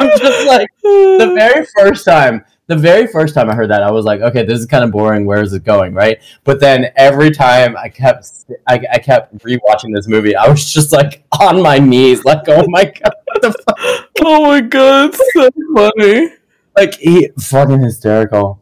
I'm just like, the very first time, the very first time I heard that, I was like, okay, this is kind of boring. Where is it going, right? But then every time I kept, I, I kept rewatching this movie, I was just like on my knees, like, oh my god, the fuck? oh my God, so funny. like he fucking hysterical.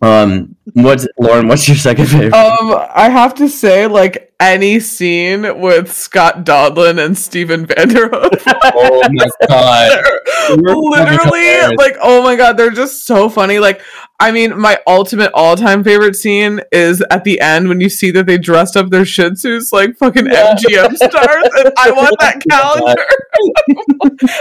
Um, what's Lauren? What's your second favorite? Um, I have to say, like any scene with Scott Donlan and Stephen Vanderhoek. oh my god! Literally like oh my god they're just so funny like i mean my ultimate all-time favorite scene is at the end when you see that they dressed up their shih tzus like fucking Yeah. mgm stars and i want that calendar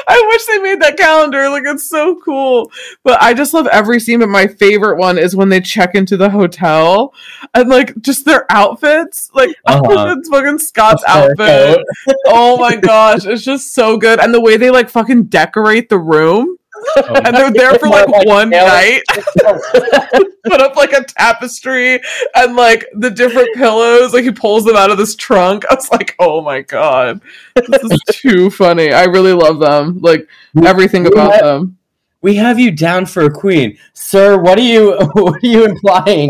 i wish they made that calendar like it's so cool but i just love every scene but my favorite one is when they check into the hotel and like just their outfits like Uh-huh. it's fucking scott's outfit. oh my gosh it's just so good. And the way they like fucking decorate the room. Oh. And they're there for like one Yeah. night. Put up like a tapestry and like the different pillows. Like he pulls them out of this trunk. I was like oh my god. This is too funny. I really love them. Like everything we about have- them. We have you down for a queen, sir. What are you? What are you implying?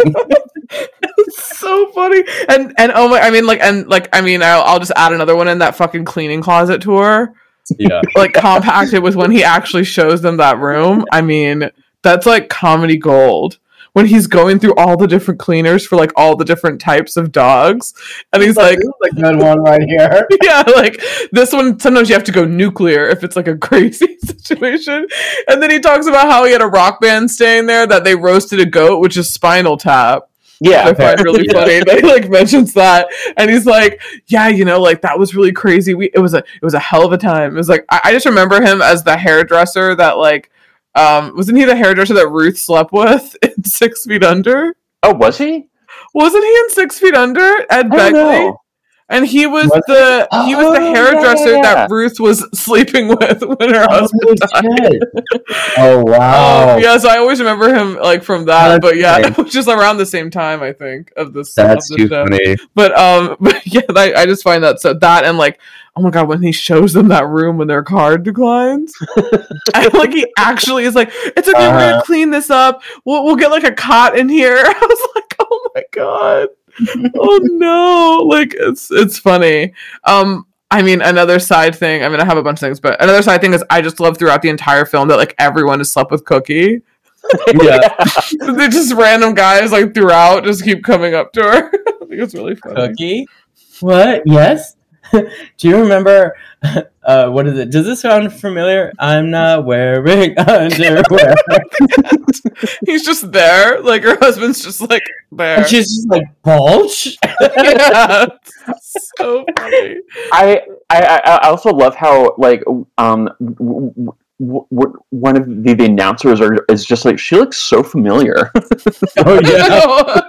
So funny and and oh my i mean like and like i mean i'll, I'll just add another one in that fucking cleaning closet tour Yeah. like compacted with when he actually shows them that room. I mean, that's like comedy gold. When he's going through all the different cleaners for like all the different types of dogs, and he's like, a good one right here. yeah, like this one. Sometimes you have to go nuclear if it's like a crazy situation. And then he talks about how he had a rock band staying there that they roasted a goat, which is Spinal Tap. Yeah, I find really Yeah. funny that he like mentions that, and he's like, "Yeah, you know, like that was really crazy. We it was a it was a hell of a time. It was like I, I just remember him as the hairdresser that like, um, wasn't he the hairdresser that Ruth slept with in Six Feet Under? Oh, was he? Wasn't he in Six Feet Under? Ed Begley. And he was Was the he was the Oh, hairdresser yeah, that Ruth was sleeping with when her husband died. Oh wow. Um, yeah, so I always remember him like from that. That's but yeah, it was just around the same time I think of this. That's of the too show. funny. But um, but yeah, I, I just find that so that and like oh my god when he shows them that room when their card declines, and like he actually is like it's okay we're Uh-huh. gonna clean this up we'll we'll get like a cot in here. I was like oh my god oh no like it's it's funny um. I mean, another side thing. I mean, I have a bunch of things, but another side thing is I just love throughout the entire film that like everyone has slept with Cookie. Yeah. They're just random guys like throughout just keep coming up to her. I think it's really funny. Cookie? What? Yes. Do you remember? Uh, what is it? Does this sound familiar? I'm not wearing underwear. He's just there, like her husband's just like there. and she's just like bulge. yeah, so funny. I, I I I also love how like um w- w- w- one of the, the announcers are is just like she looks so familiar. oh I yeah. know,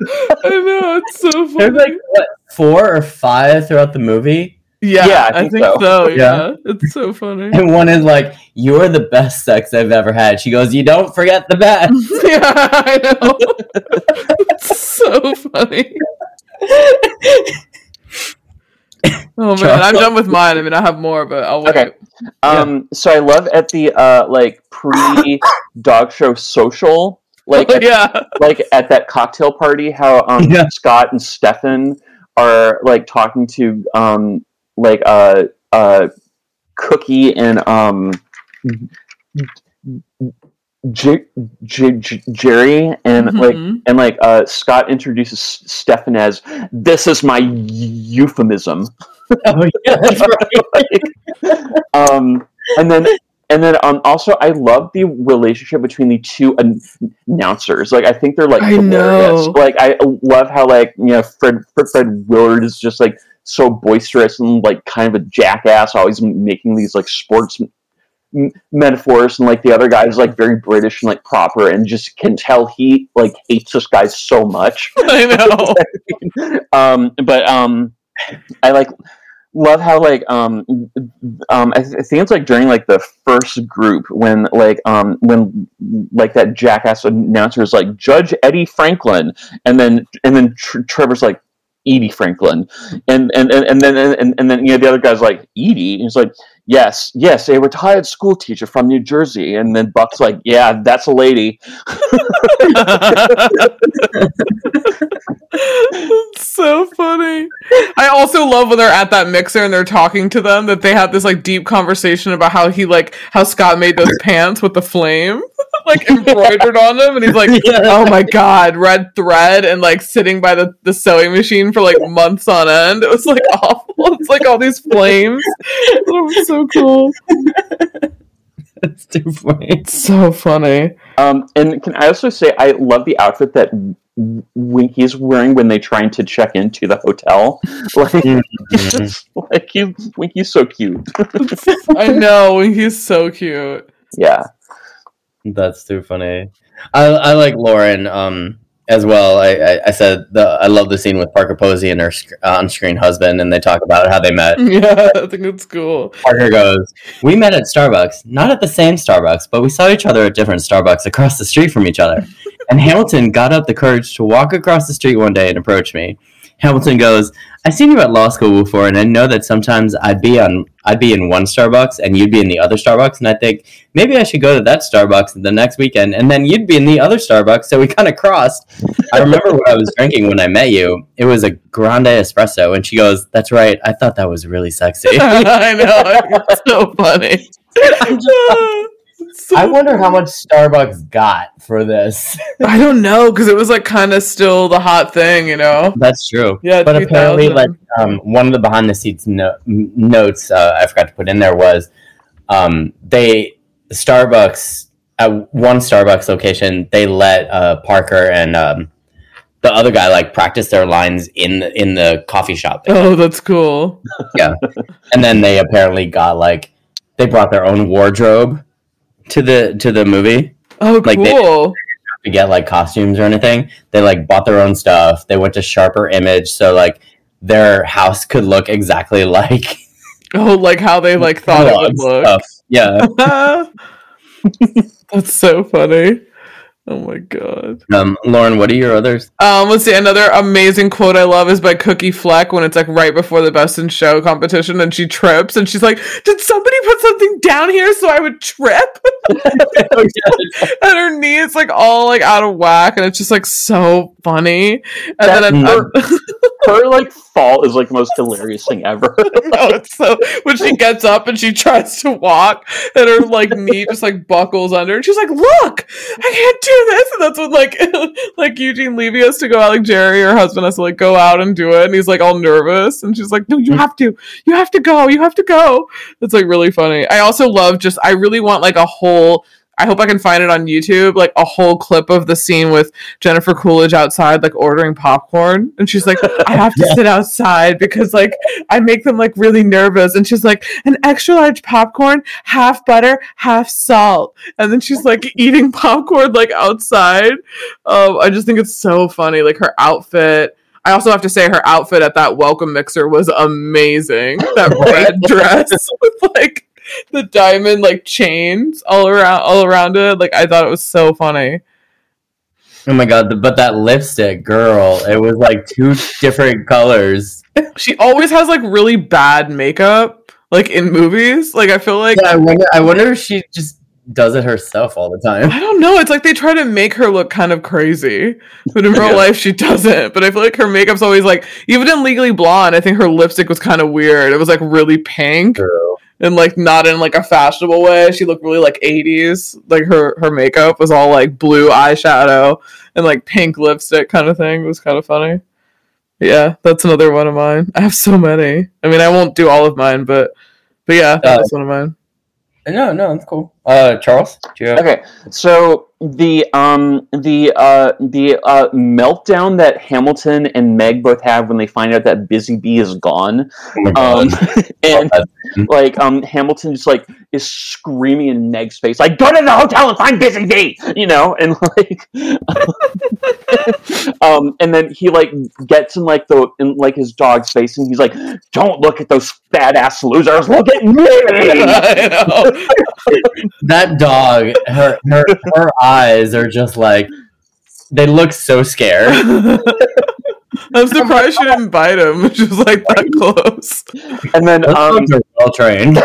I know, it's so funny. There's like what four or five throughout the movie, yeah, Yeah, I I think think, so. so. Yeah. Yeah. it's so funny. and one is like, "You're the best sex I've ever had." She goes, "You don't forget the best." yeah, I know. it's so funny. Oh man, I'm done with mine. I mean, I have more, but I'll wait. Okay. Um, so I love at the uh like pre dog show social, like at, yeah, like at that cocktail party, how um Yeah. Scott and Stefan are like talking to um like uh uh Cookie and um J- J- J- Jerry and like Mhm. and like uh Scott introduces Stefan as this is my euphemism. oh yeah, right. um, and then and then um, also I love the relationship between the two an- announcers. Like I think they're like I hilarious. know. Like I love how like you know Fred Fred, Fred Willard is just like so boisterous and like kind of a jackass, always making these like sports. m- metaphors and like the other guy is like very british and like proper and just can tell he like hates this guy so much I know. um but um i like love how like um um I, th- I think it's like during like the first group when like um when like that jackass announcer is like judge eddie franklin and then and then Tr- trevor's like edie franklin. And and and, and then and, and then you know the other guy's like edie? And he's like yes yes a retired school teacher from new jersey. And then buck's like yeah that's a lady. So funny. I also love when they're at that mixer and they're talking to them that they have this like deep conversation about how he like how Scott made those pants with the flame like embroidered on them and he's like Yeah. oh my god red thread and like sitting by the, the sewing machine for like months on end it was like awful it's like all these flames it was so cool That's too funny. it's so funny Um, and can I also say I love the outfit that W- Winky's wearing when they trying to check into the hotel. Like, it's just, like he, Winky's so cute. I know he's so cute yeah, That's too funny. I I like Lauren um as well. I I, I said the I love the scene with Parker Posey and her sc- on-screen husband, and they talk about how they met. yeah I think it's cool Parker goes, "We met at Starbucks, not at the same Starbucks, but we saw each other at different Starbucks across the street from each other." And Hamilton got up the courage to walk across the street one day and approach me. Hamilton goes, "I've seen you at law school before, and I know that sometimes I'd be on I'd be in one Starbucks and you'd be in the other Starbucks, and I think maybe I should go to that Starbucks the next weekend, and then you'd be in the other Starbucks, so we kind of crossed. I remember what I was drinking when I met you. It was a grande espresso, and she goes, "That's right. I thought that was really sexy." I know. It's so funny. So I wonder how much Starbucks got for this. I don't know because it was like kind of still the hot thing, you know. That's true. Yeah, but apparently, like um, one of the behind the scenes no- notes uh, I forgot to put in there was um, they Starbucks at one Starbucks location they let uh, Parker and um, the other guy like practice their lines in the, in the coffee shop, Oh, that's cool. Yeah, and then they apparently got like they brought their own wardrobe to the to the movie Oh, Like, they- cool. to get like costumes or anything. They like bought their own stuff. They went to Sharper Image, so like their house could look exactly like Oh, like how they like thought it would look. stuff. Yeah. That's so funny. Oh my god. Um, Lauren, what are your others? Um, let's see. Another amazing quote I love is by Cookie Fleck when it's like right before the Best in Show competition, and she trips, and she's like, "Did somebody put something down here so I would trip?" and her knee is like all like out of whack, and it's just like so funny. And That- then her, her like fall is like the most hilarious thing ever. no, so when she gets up and she tries to walk, and her like knee just like buckles under, and she's like, "Look, I can't do this." And that's when like like Eugene Levy has to go out, like Jerry, her husband has to like go out and do it, and he's like all nervous, and she's like, "No, you have to, you have to go, you have to go." It's like really funny. I also love just I really want like a whole. I hope I can find it on YouTube, like a whole clip of the scene with Jennifer Coolidge outside, like ordering popcorn. And she's like, I have to sit outside because, like, I make them like really nervous. And she's like, an extra large popcorn, half butter, half salt. And then she's like eating popcorn like outside. Um, I just think it's so funny. Like her outfit. I also have to say her outfit at that welcome mixer was amazing. That red dress with like the diamond like chains all around all around it. Like I thought it was so funny. Oh my god! But that lipstick, girl, it was like two different colors. She always has like really bad makeup, like in movies. Like I feel like Yeah, I wonder. I wonder if she just does it herself all the time. I don't know. It's like they try to make her look kind of crazy, but in real life she doesn't. But I feel like her makeup's always like even in Legally Blonde, I think her lipstick was kind of weird. It was like really pink Girl. And like not in like a fashionable way. She looked really like 80s. Like her her makeup was all like blue eyeshadow and like pink lipstick kind of thing. It was kind of funny. Yeah, that's another one of mine. I have so many. I mean, I won't do all of mine, but but yeah, uh, that's one of mine. No, no, that's cool. Uh, Charles, do you have- Okay, so the um the uh the uh meltdown that Hamilton and Meg both have when they find out that Busy Bee is gone, Oh um, and like um Hamilton just like is screaming in Meg's face like go to the hotel and find Busy Bee, you know, and like um and then he like gets in like the in like his dog's face and he's like don't look at those fat ass losers, look at me. I know. that dog, her, her, her eyes are just like they look so scared. I'm surprised she didn't bite him. She was like that close. And then Those um dogs are well trained.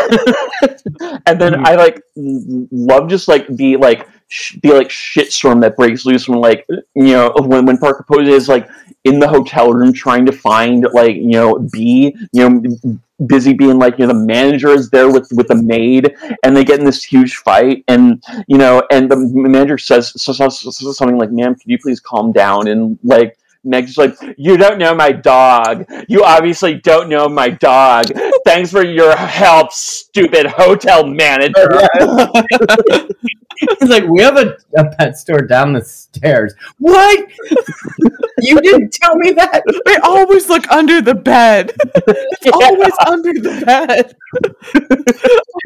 and then I like love just like the like sh- the like shitstorm that breaks loose when like you know when when Parker Posey is like in the hotel room trying to find like you know B you know busy being like you know the manager is there with with the maid and they get in this huge fight and you know and the manager says, says, says says something like ma'am could you please calm down and like Meg's like, you don't know my dog. You obviously don't know my dog. Thanks for your help, stupid hotel manager. Oh, He's like, we have a, a pet store down the stairs. What? you didn't tell me that. They always look under the bed. It's always under the bed.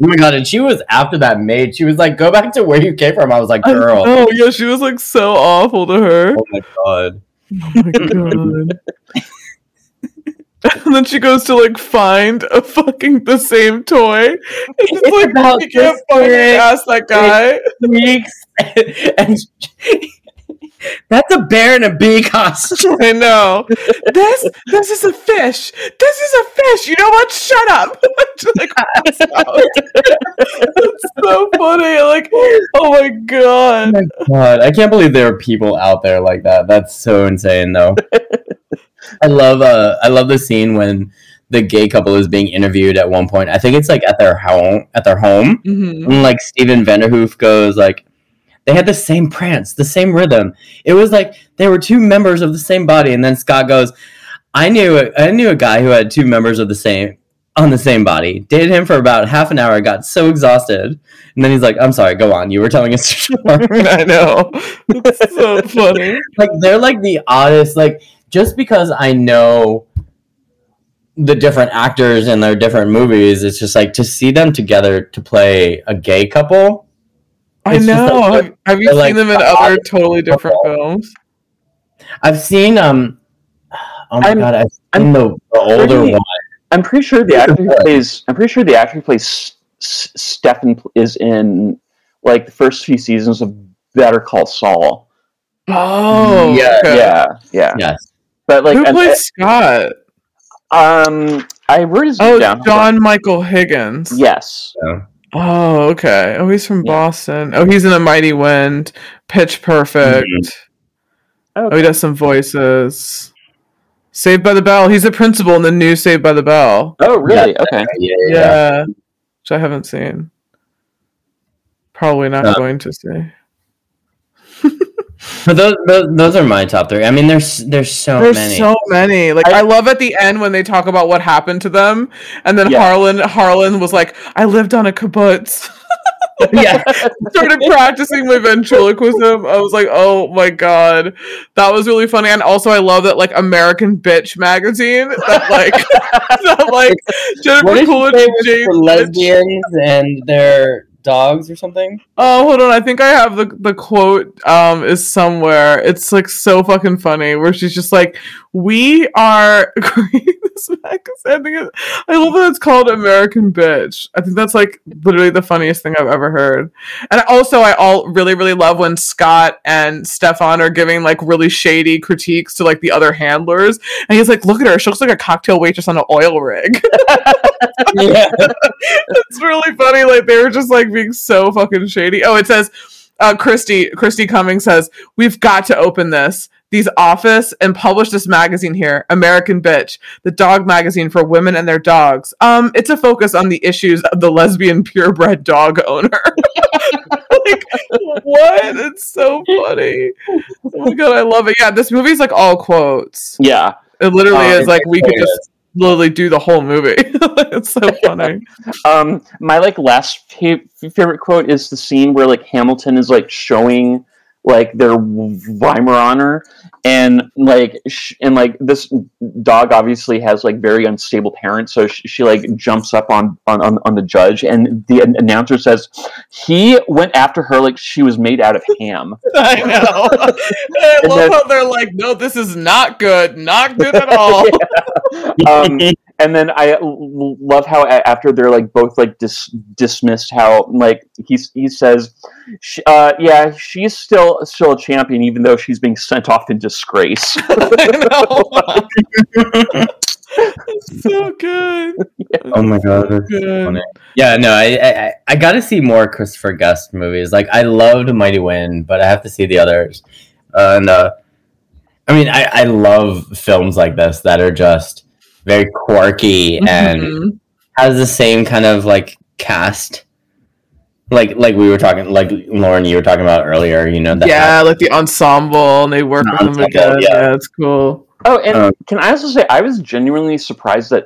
Oh my god! And she was after that maid. She was like, "Go back to where you came from." I was like, "Girl, Oh yeah, she was like so awful to her. oh my god." Oh my god. and then she goes to like find a fucking the same toy. And It's like about you can't fucking ask that guy. And That's a bear in a bee costume. I know. This this is a fish. This is a fish. You know what? Shut up. Like, it's so funny. Like, oh my god. Oh my God, I can't believe there are people out there like that. That's so insane, though. I love uh, I love the scene when the gay couple is being interviewed at one point. I think it's like at their home, at their home, Mhm. and like Steven Vanderhoek goes like, they had the same prance, the same rhythm. It was like they were two members of the same body, and then Scott goes, I knew I knew a guy who had two members of the same on the same body. Dated him for about half an hour. Got so exhausted, and then he's like, "I'm sorry, go on. You were telling us." I know. It's so funny. like they're like the oddest like just because i know the different actors in their different movies it's just like to see them together to play a gay couple I know. like- have, have you seen like them in other totally different films? i've seen um oh my I'm- god i've I'm the, the older pretty- one I'm pretty sure the actor who plays. I'm pretty sure the actor who plays S- S- Stefan is in like the first few seasons of Better Call Saul. Oh, Yeah, okay. Yeah, yeah. yes But like, Who and- plays Scott? um, I wrote his Oh, down. John Michael Higgins. Yes. Oh, okay. Oh, he's from Yeah. Boston. Oh, he's in A Mighty Wind, Pitch Perfect. Oh, Oh, he does some voices. Saved by the Bell. He's a principal in the new Saved by the Bell. Oh, really? Okay. yeah, yeah, Yeah. yeah. Which I haven't seen. Probably not Uh, going to see. But those, those those are my top three i mean there's there's so There's many so many. Like I, I- love at the end when they talk about what happened to them, and then Yeah. Harlan Harlan was like, "I lived on a kibbutz." yeah Started practicing my ventriloquism. I was like, "Oh my god, that was really funny." And also, I love that like American Bitch magazine that like that like Jennifer Coolidge say and was James lesbians and their dogs or something Oh, hold on. I think I have the the quote um is somewhere. It's like so fucking funny where she's just like, "We are this magazine." I, it- I love that it's called American Bitch. I think that's like literally the funniest thing I've ever heard. And also, I all really really love when Scott and Stefan are giving like really shady critiques to like the other handlers, and he's like, "Look at her. She looks like a cocktail waitress on an oil rig." yeah it's really funny. Like they were just like being so fucking shady. Oh, it says uh Christy Christy Cummings says, We've got to open this. These office and publish this magazine here, American Bitch, the dog magazine for women and their dogs. Um, it's a focus on the issues of the lesbian purebred dog owner. like, what? It's so funny. Oh my god, I love it. Yeah, this movie's like all quotes. Yeah. It literally Oh, is like we could just literally do the whole movie. it's so funny. Um, my like last fa- favorite quote is the scene where like Hamilton is like showing like their Weimaraner and like sh- and like this dog obviously has like very unstable parents so she, she like jumps up on, on on on the judge and the an- announcer says he went after her like she was made out of ham I know. I love then- how they're like, no, this is not good. Not good at all. um, and then I l- love how after they're like both like dis- dismissed, how like he's he says, uh, "Yeah, she's still still a champion, even though she's being sent off in disgrace." I know. So good. oh my god that's Good. funny. Yeah, no, I, I I- I got to see more Christopher Guest movies. Like I loved Mighty Wind, but I have to see the others. Uh, and uh, I mean, I I love films like this that are just very quirky and Mhm. has the same kind of like cast. Like like we were talking, like Lauren, you were talking about earlier. You know, that yeah, like the ensemble, and they work The with them ensemble, again. yeah. Yeah. it's cool. oh, and Um, can I also say I was genuinely surprised that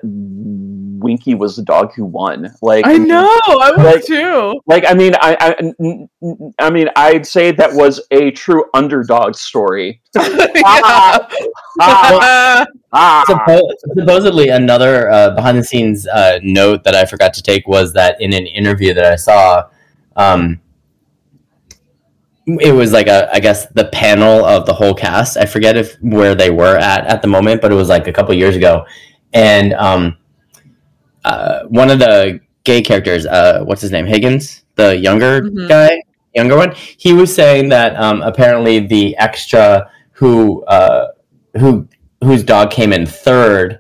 Winky was the dog who won. Like I know. I was Like- too. Like I mean, i i mean, I'd say that was a true underdog story. yeah. Ah, ah. Suppo- supposedly another uh, behind the scenes uh, note that I forgot to take was that in an interview that I saw, um, it was like a I guess the panel of the whole cast. I forget if where they were at at the moment, but it was like a couple years ago, and um, uh, one of the gay characters, uh, what's his name, Higgins, the younger Mhm. guy. younger one. He was saying that um, apparently the extra who uh, who whose dog came in third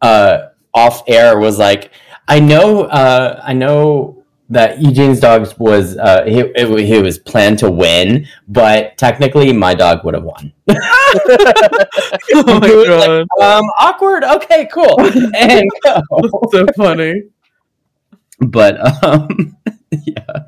uh, off air was like, I know, uh, I know that Eugene's dog was uh, he, it, he was planned to win, but technically my dog would have won. oh my god, like, um, awkward. Okay, cool. And go. so funny. but um, yeah.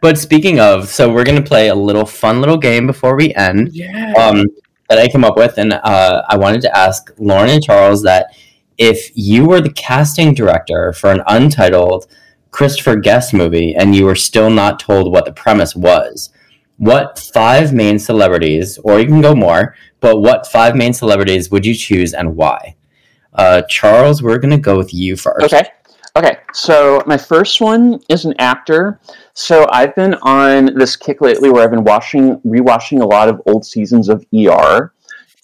But speaking of, so we're gonna play a little fun little game before we end. Yeah. um, that I came up with, and uh, I wanted to ask Lauren and Charles that if you were the casting director for an untitled Christopher Guest movie and you were still not told what the premise was, what five main celebrities, or you can go more, but what five main celebrities would you choose and why? Uh, Charles, we're gonna go with you first. Okay. Okay. So my first one is an actor. So I've been on this kick lately where I've been watching, rewatching a lot of old seasons of ER,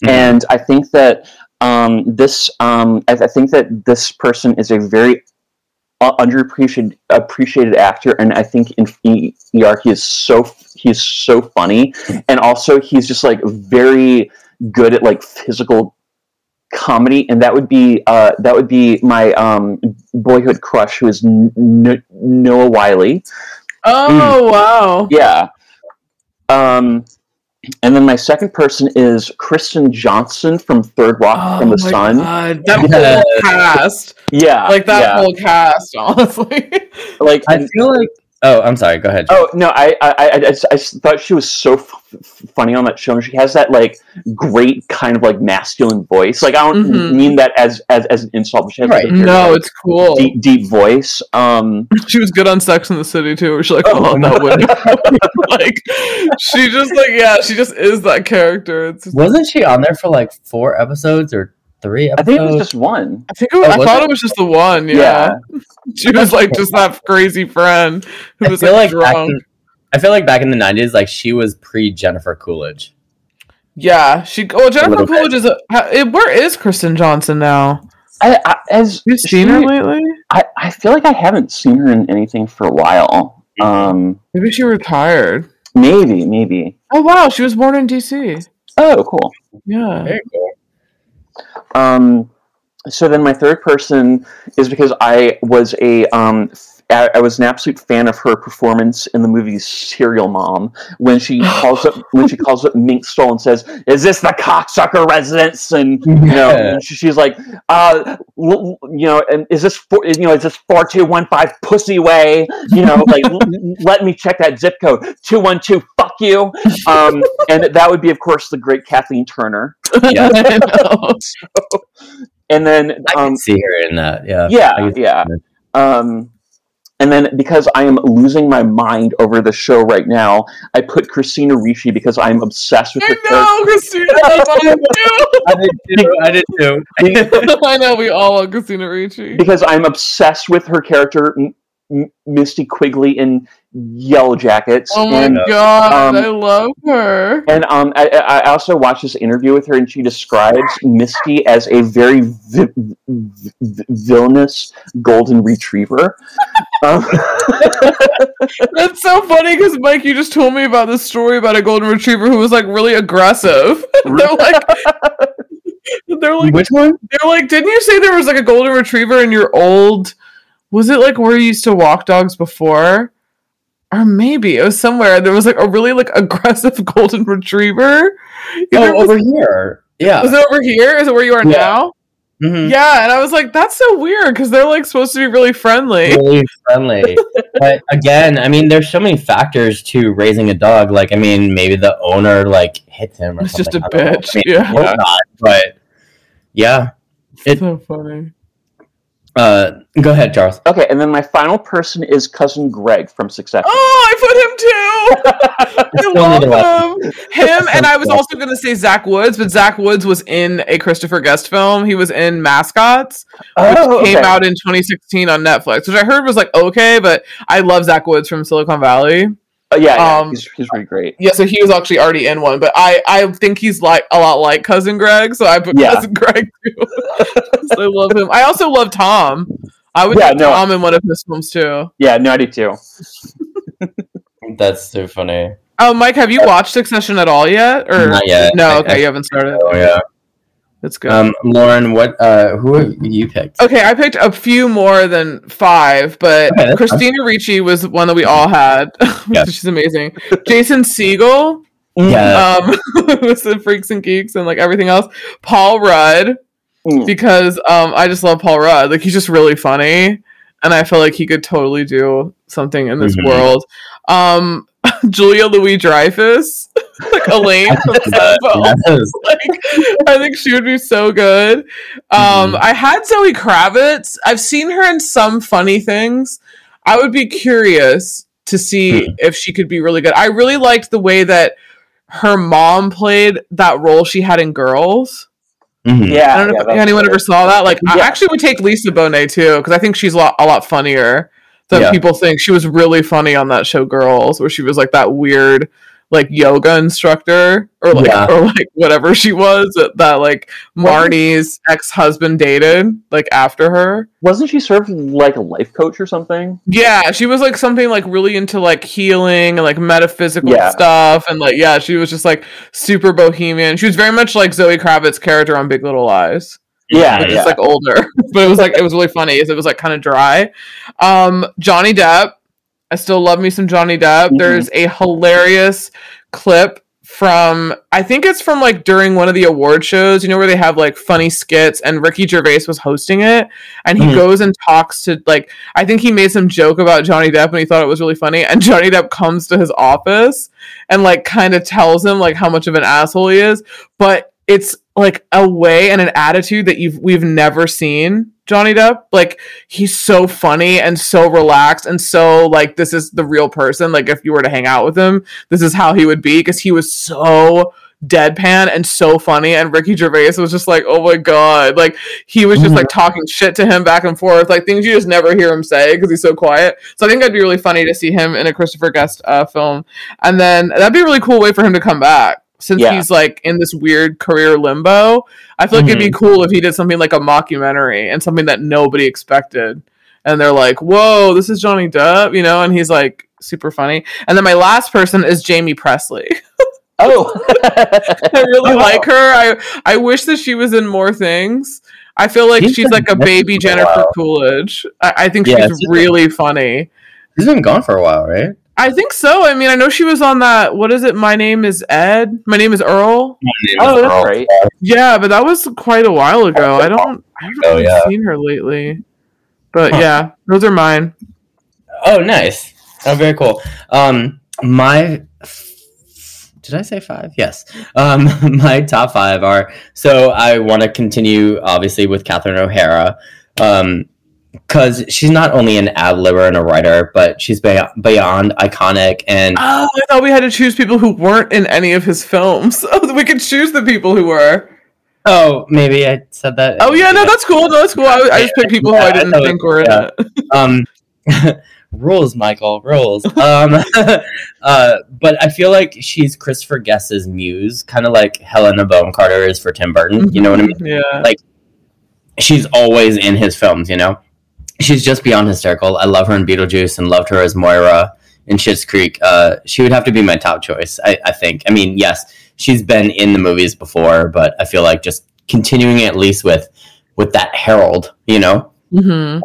Mhm. and I think that um, this, um, I, I think that this person is a very underappreciated appreciated actor, and I think in ER he is so he is so funny, and also he's just like very good at like physical comedy, and that would be uh, that would be my um, boyhood crush, who is N- N- Noah Wyle. oh wow. Yeah. Um, and then my second person is Kristen Johnston from Third Walk oh from the Oh my Sun. God, that Yeah. whole cast, Yeah, like that yeah. whole cast, honestly. like I feel like. Oh, I'm sorry. Go ahead. Oh no! I I, I, I, just- I thought she was so f- f- funny on that show, and she has that like great kind of like masculine voice. Like I don't Mhm. mean that as as as an insult, but she has like, Right. a very, no, like, it's cool. deep deep voice. Um, She was good on Sex in the City too. Where she's like, Oh, oh, that would like she just like yeah, she just is that character. It's Wasn't she on there for like four episodes or three I think it was just one. I think it was, Oh, I was thought it? it was just the one. Yeah, she was like just that crazy friend who I was feel like, like, back drunk. in, I feel like back in the '90s, like she was pre Jennifer Coolidge. Yeah, she. Oh, Jennifer little bit. Coolidge is. A, ha- eh, where is Kristen Johnston now? I, I as You seen her lately? I, I feel like I haven't seen her in anything for a while. Um, Maybe she retired. maybe maybe. Oh wow, she was born in DC. Oh, cool. Yeah. Very cool. Um, so then my third person is because I was a um, I I was an absolute fan of her performance in the movie Serial Mom when she calls up when she calls up Mink Stole and says, "Is this the cocksucker residence?" And you know, Yeah. and she, she's like, uh, l- l- you know, and is this for, you know is this four two one five pussy way? You know, like l- l- let me check that zip code two one two. Fuck you. Um, and that would be, of course, the great Kathleen Turner. Yeah. I know. And then I um, can see her in that. Yeah. Yeah, yeah. Um, and then because I am losing my mind over the show right now, I put Christina Ricci because I'm obsessed with her I know, Christina. I I did too. I did too. character. I know we all love Christina Ricci. because I'm obsessed with her character, M- M- Misty Quigley in Yellowjackets. Oh my and god, um, I love her. and um, I, I I also watched this interview with her, and she describes Misty as a very vi- vi- villainous golden retriever. um, That's so funny because Mike, you just told me about this story about a golden retriever who was like really aggressive. they're like, they're like, Which one? they're like, didn't you say there was like a golden retriever in your old? Was it like where you used to walk dogs before? Or maybe it was somewhere there was like a really like aggressive golden retriever. Either Oh, was, over here. Yeah. was it over here? Is it where you are Yeah. now? Mhm. Yeah, and I was like, that's so weird because they're like supposed to be really friendly. Really friendly. but again, I mean, there's so many factors to raising a dog. Like, I mean, maybe the owner like hits him. Or It's just something. a I don't bitch, I mean, yeah. Not, but yeah. It- so funny. Uh, go ahead, Charles. okay, and then my final person is cousin Greg from Succession. Oh, I put him too. I Still need love him. Him and I was also going to say Zach Woods, but Zach Woods was in a Christopher Guest film. He was in Mascots, which Oh, came out in 2016 on Netflix, which I heard was like okay, but I love Zach Woods from Silicon Valley. Oh, yeah, yeah, um, he's, he's really great. Yeah, so he was actually already in one, but I I think he's like a lot like cousin Greg, so I put Yeah. cousin Greg too. 'Cause I love him. I also love Tom. I would Yeah, put no. Tom in one of his films too. Yeah, no, I do too. That's so funny. Oh, Mike, have you watched Succession at all yet? Or Not yet. no? I- Okay, I- you haven't started. Oh yeah. That's good. Um, Lauren, what? Uh, who have you picked? Okay, I picked a few more than five, but Okay, that's Christina Ricci was one that we all had. Yeah. She's amazing. Jason Segel, Yeah. um, was the Freaks and Geeks and like everything else. Paul Rudd, Mm. because um, I just love Paul Rudd. Like he's just really funny, and I feel like he could totally do something in this Mhm. world. Um, Julia Louis Dreyfus, like Elaine from Seinfeld. yes. like, I think she would be so good. Um, Mhm. I had Zoe Kravitz. I've seen her in some funny things. I would be curious to see Hmm. if she could be really good. I really liked the way that her mom played that role she had in Girls. Mhm. Yeah. I don't know yeah, if anyone good. ever saw that. Like, I actually would take Lisa Bonet too because I think she's a lot, a lot funnier than Yeah. people think. She was really funny on that show Girls, where she was like that weird like yoga instructor or like Yeah. or like whatever she was that, that like Marnie's ex-husband dated like after her. Wasn't she sort of like a life coach or something? Yeah, she was like something like really into like healing and like metaphysical Yeah. stuff and like yeah, she was just like super bohemian. She was very much like Zoe Kravitz's character on Big Little Lies. Yeah, But yeah. just like older. but it was like it was really funny. It was like kind of dry. Um Johnny Depp. I still love me some Johnny Depp. Mhm. There's a hilarious clip from I think it's from like during one of the award shows, you know, where they have like funny skits and Ricky Gervais was hosting it and he Mhm. goes and talks to like I think he made some joke about Johnny Depp and he thought it was really funny and Johnny Depp comes to his office and like kind of tells him like how much of an asshole he is, but it's like a way and an attitude that you've we've never seen Johnny Depp. Like he's so funny and so relaxed and so like this is the real person. Like if you were to hang out with him, this is how he would be because he was so deadpan and so funny. And Ricky Gervais was just like oh my god. Like he was just like talking shit to him back and forth like things you just never hear him say because he's so quiet. So I think that'd be really funny to see him in a Christopher Guest uh, film. And then that'd be a really cool way for him to come back since Yeah. he's like in this weird career limbo I feel like it'd be mm-hmm. cool if he did something like a mockumentary and something that nobody expected. And they're like, whoa, this is Johnny Depp, you know? And he's like super funny. And then my last person is Jaime Pressly. Oh, I really like her. I I wish that she was in more things. I feel like She's she's like a baby for a Jennifer. Coolidge. I, I think Yeah, she's she's- really funny. She's been gone for a while, right? I think so. I mean, I know she was on that. What is it? My name is Ed. My name is Earl. oh, that's right. Yeah, but that was quite a while ago. I don't. I haven't Oh, really yeah. seen her lately. But Huh. yeah, those are mine. Oh, nice. Oh, very cool. Um, my did I say five? Yes. Um, my top five are so I want to continue obviously with Catherine O'Hara, um, because she's not only an ad libber and a writer, but she's beyond, beyond iconic and Oh, I thought we had to choose people who weren't in any of his films. Oh, we could choose the people who were. oh maybe I said that. Oh yeah, no, that's cool. No, that's cool. I, I just picked people who Yeah, I I didn't thought- think were in yeah. it. um rules michael rules um uh but i feel like she's christopher guest's muse kind of like helena bonham carter is for tim burton you know what i mean Yeah. Like she's always in his films you know she's just beyond hysterical. I love her in beetlejuice and loved her as moira in Schitt's creek. Uh she would have to be my top choice i, I think. I mean yes she's been in the movies before but i feel like just continuing at least with with that herald you know? Hmm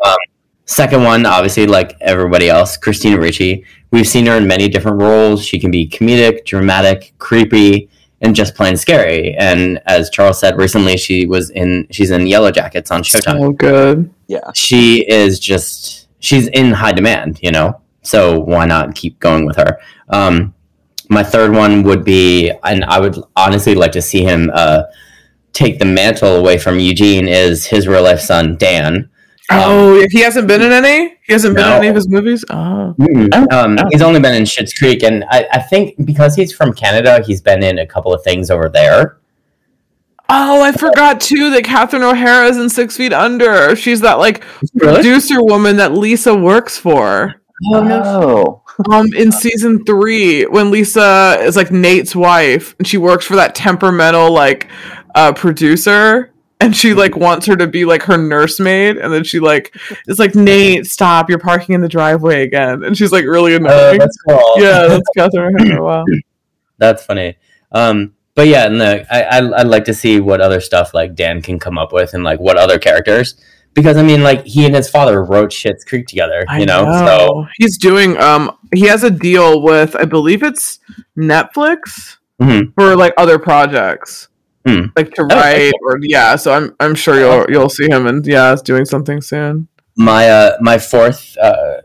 Second one, obviously, like everybody else, Christina Ricci. We've seen her in many different roles. She can be comedic, dramatic, creepy, and just plain scary. And as Charles said recently, she was in she's in Yellowjackets on Showtime. So good. She is just she's in high demand, you know. So why not keep going with her? Um, my third one would be, and I would honestly like to see him uh, take the mantle away from Eugene. Is his real life son Dan? Um, oh, he hasn't been in any. He hasn't been in any of his movies. Oh, Mm, Um, Oh. he's only been in Schitt's Creek, and I, I think because he's from Canada, he's been in a couple of things over there. oh, I forgot too that Catherine O'Hara is in Six Feet Under. She's that like Really? producer woman that Lisa works for. Oh, um in season three when lisa is like nate's wife and she works for that temperamental like uh producer and she like wants her to be like her nursemaid, and then she like is like Nate, stop! You're parking in the driveway again, and she's like really Uh, annoying. that's cool. yeah, that's Catherine. Wow. That's funny. Um, but yeah, no, I, I I'd like to see what other stuff like Dan can come up with and like what other characters because I mean like he and his father wrote Schitt's Creek together, you know. So he's doing um he has a deal with I believe it's Netflix Mhm. for like other projects. Hmm. Like to okay. write or yeah, so I'm I'm sure you'll you'll see him and yeah, doing something soon. my uh my fourth uh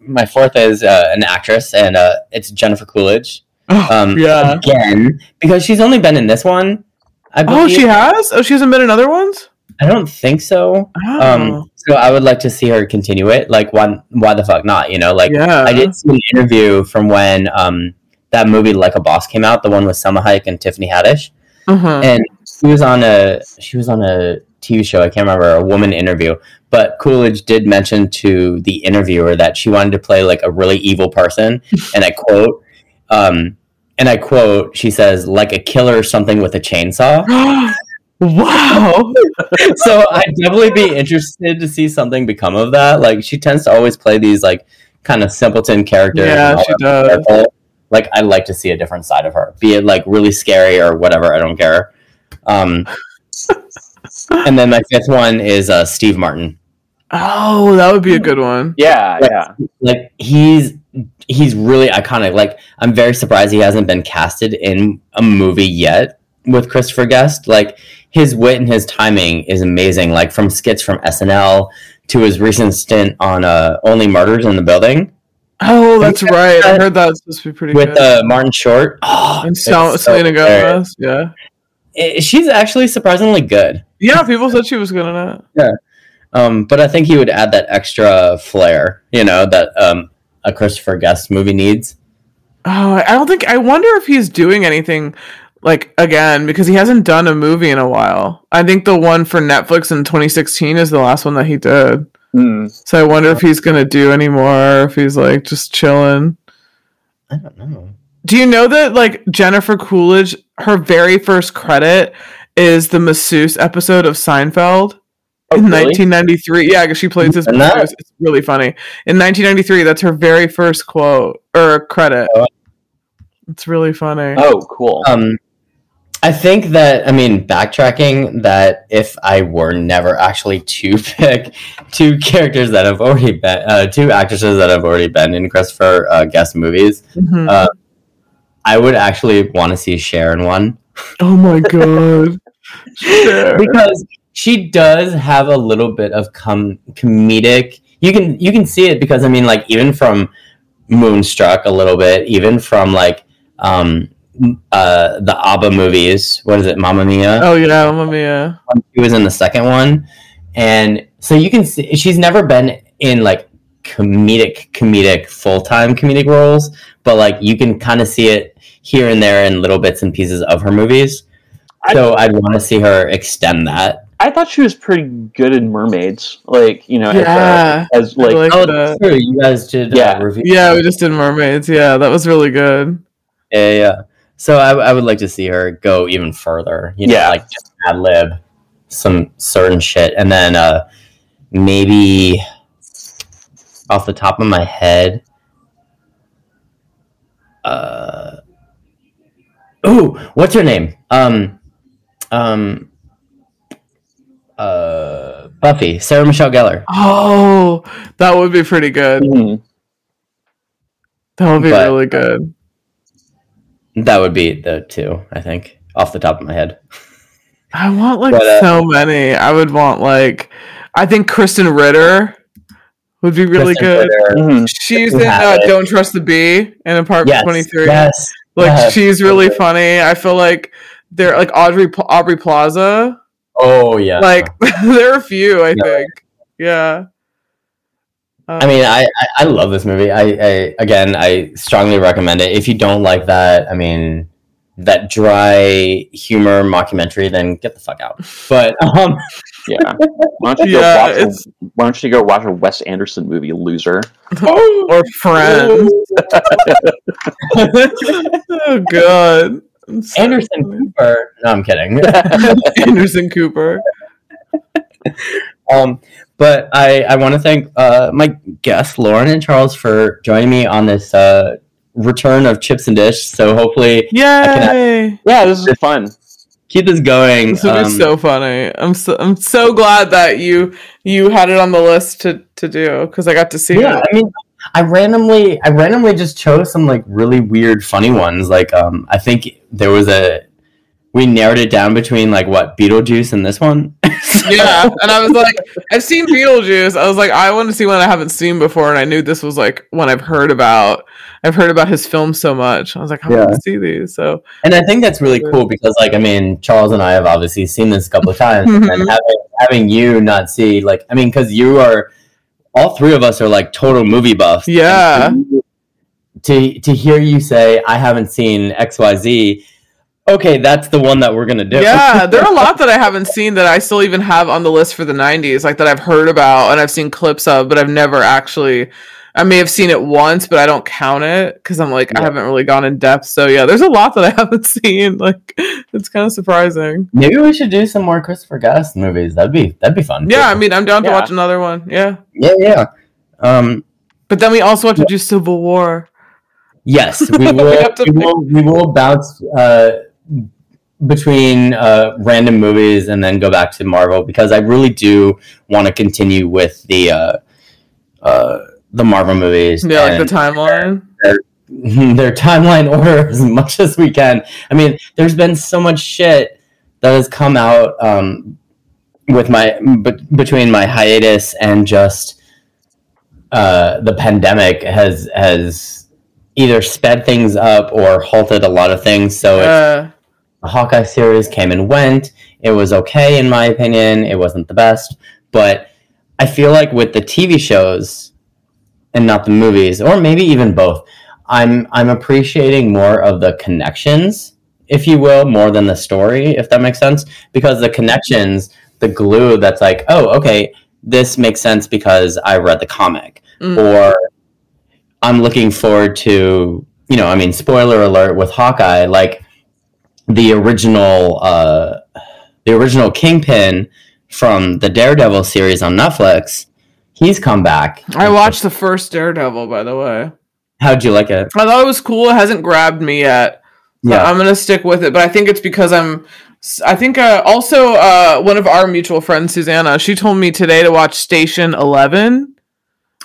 my fourth is uh, an actress and uh it's Jennifer Coolidge. Um, yeah. again because she's only been in this one. I Oh, she has? Oh, she hasn't been in other ones? I don't think so. Oh. Um, so I would like to see her continue it. Like, why? Why the fuck not? You know, like yeah. I did see an interview from when um that movie Like a Boss came out, the one with Salma Hayek and Tiffany Haddish, Uh-huh. and she was on a she was on a TV show. I can't remember a woman interview, but Coolidge did mention to the interviewer that she wanted to play like a really evil person, and I quote, um, and I quote, she says, "like a killer or something with a chainsaw." wow. so I'd definitely be interested to see something become of that. Like she tends to always play these like kind of simpleton characters. Yeah, she does. Like I'd like to see a different side of her, be it like really scary or whatever. I don't care. Um, and then my fifth one is uh, Steve Martin. Oh, that would be a good one. Yeah, Like, yeah. Like he's he's really iconic. Like I'm very surprised he hasn't been casted in a movie yet with Christopher Guest. Like his wit and his timing is amazing. Like from skits from SNL to his recent stint on uh, Only Murders in the Building Oh, that's right. I heard that was supposed to be pretty with good. uh, Martin Short. Oh, and so, Selena. Gomez. Yeah. Eh, She's actually surprisingly good. Yeah, people said she was good in it. Um, but I think he would add that extra flair, you know, that um, a Christopher Guest movie needs. Oh, I don't think. I wonder if he's doing anything like again because he hasn't done a movie in a while. I think the one for Netflix in 2016 is the last one that he did. Mm. So I wonder if he's gonna do any more. If he's like just chilling. I don't know. Do you know that like Jennifer Coolidge, her very first credit is the masseuse episode of Seinfeld Oh, in really? 1993? Yeah, because she plays this masseuse. It's really funny. In 1993, that's her very first quote or credit. Oh. It's really funny. Oh, cool. Um, I think that I mean backtracking that if I were never actually to pick two characters that have already been uh, two actresses that have already been in Christopher uh, Guest movies, Mhm. uh, I would actually want to see Cher in one oh my god. Because she does have a little bit of com- comedic. You can you can see it because I mean like even from Moonstruck a little bit, even from like um uh the ABBA movies. What is it, Mamma Mia? Oh yeah, Mamma Mia. She was in the second one, and so you can see she's never been in like comedic comedic full time comedic roles, but like you can kind of see it here and there in little bits and pieces of her movies. So I'd want to see her extend that. I thought she was pretty good in Mermaids. Like, you know, Yeah. as, a, as like, like Oh, that. that's true. You guys did Yeah. uh, review. Yeah, we just did mermaids. Yeah, that was really good. yeah, yeah. So I, I would like to see her go even further. You know, Yeah. like just ad lib some certain shit, and then uh, maybe off the top of my head, uh, ooh, what's her name? Um, um, uh, Buffy, Sarah Michelle Gellar. Oh, that would be pretty good. mhm. That would be But- really good. That would be the two, I think, off the top of my head. I want like But, uh, so many. I would want like I think Krysten Ritter would be really Krysten good. Ritter. Mhm. She's in uh. Don't Trust the Bee in Apartment Yes, 23. yes, Like yes. she's really funny. I feel like they're like Audrey Aubrey Plaza. Oh yeah. Like there are a few, I Yeah. think. Yeah. Um, I mean, I, I, I love this movie. I, I again, I strongly recommend it. If you don't like that, I mean, that dry humor mockumentary, then get the fuck out. But um, Yeah. Why don't you Yeah, go watch? A, why don't you go watch a Wes Anderson movie, Loser? or Friends. oh god. So- Anderson Cooper. No, I'm kidding. Anderson Cooper. um, but I, I want to thank uh, my guests, Lauren and Charles, for joining me on this uh, return of Chips and Dish. So hopefully, Yay! Yeah, this is fun. keep this going. This would Um, be so funny. I'm so I'm so glad that you you had it on the list to to do because I got to see yeah, it. I mean, I randomly, I randomly just chose some like really weird, funny ones. Like, um, I think there was a, we narrowed it down between like what Beetlejuice and this one. Yeah, and I was like, I've seen Beetlejuice. I was like, I want to see one I haven't seen before, and I knew this was like one I've heard about. I've heard about his film so much. I was like, I want to see these. So And I think that's really cool because, like, I mean, Charles and I have obviously seen this a couple of times, and Mhm. having having you not see, like, I mean, because you are, all three of us are like total movie buffs. Yeah. And To to hear you say I haven't seen X Y Z, okay, that's the one that we're gonna do. yeah, there are a lot that I haven't seen that I still even have on the list for the '90s, like that I've heard about and I've seen clips of, but I've never actually. I may have seen it once, but I don't count it because I'm like I haven't really gone in depth. So yeah, there's a lot that I haven't seen. Like it's kind of surprising. Maybe we should do some more Christopher Guest movies. That'd be that'd be fun. Yeah, I mean I'm down to watch another one. Yeah, yeah, yeah. Um, but then we also have to do Civil War. Yes, we We will. to we will. We will bounce uh, between uh, random movies and then go back to Marvel because I really do want to continue with the uh, uh, the Marvel movies. Yeah, like the timeline. their timeline order as much as we can. I mean, there's been so much shit that has come out um, with my but between my hiatus and just uh, the pandemic has has either sped things up or halted a lot of things. So it's Uh, the Hawkeye series came and went. It was okay in my opinion. It wasn't the best, but I feel like with the TV shows and not the movies, or maybe even both, I'm I'm appreciating more of the connections, if you will, more than the story, if that makes sense. Because the connections, the glue that's like, oh, okay, this makes sense because I read the comic, Mm. or I'm looking forward to, you know, I mean, spoiler alert with Hawkeye, like the original uh the original Kingpin from the Daredevil series on Netflix, he's come back. I watched the first Daredevil, by the way. How'd you like it? I thought it was cool. It hasn't grabbed me yet. Yeah. Yeah. I'm gonna stick with it, but I think it's because I'm. I think uh, also uh, one of our mutual friends, Susanna, she told me today to watch Station Eleven.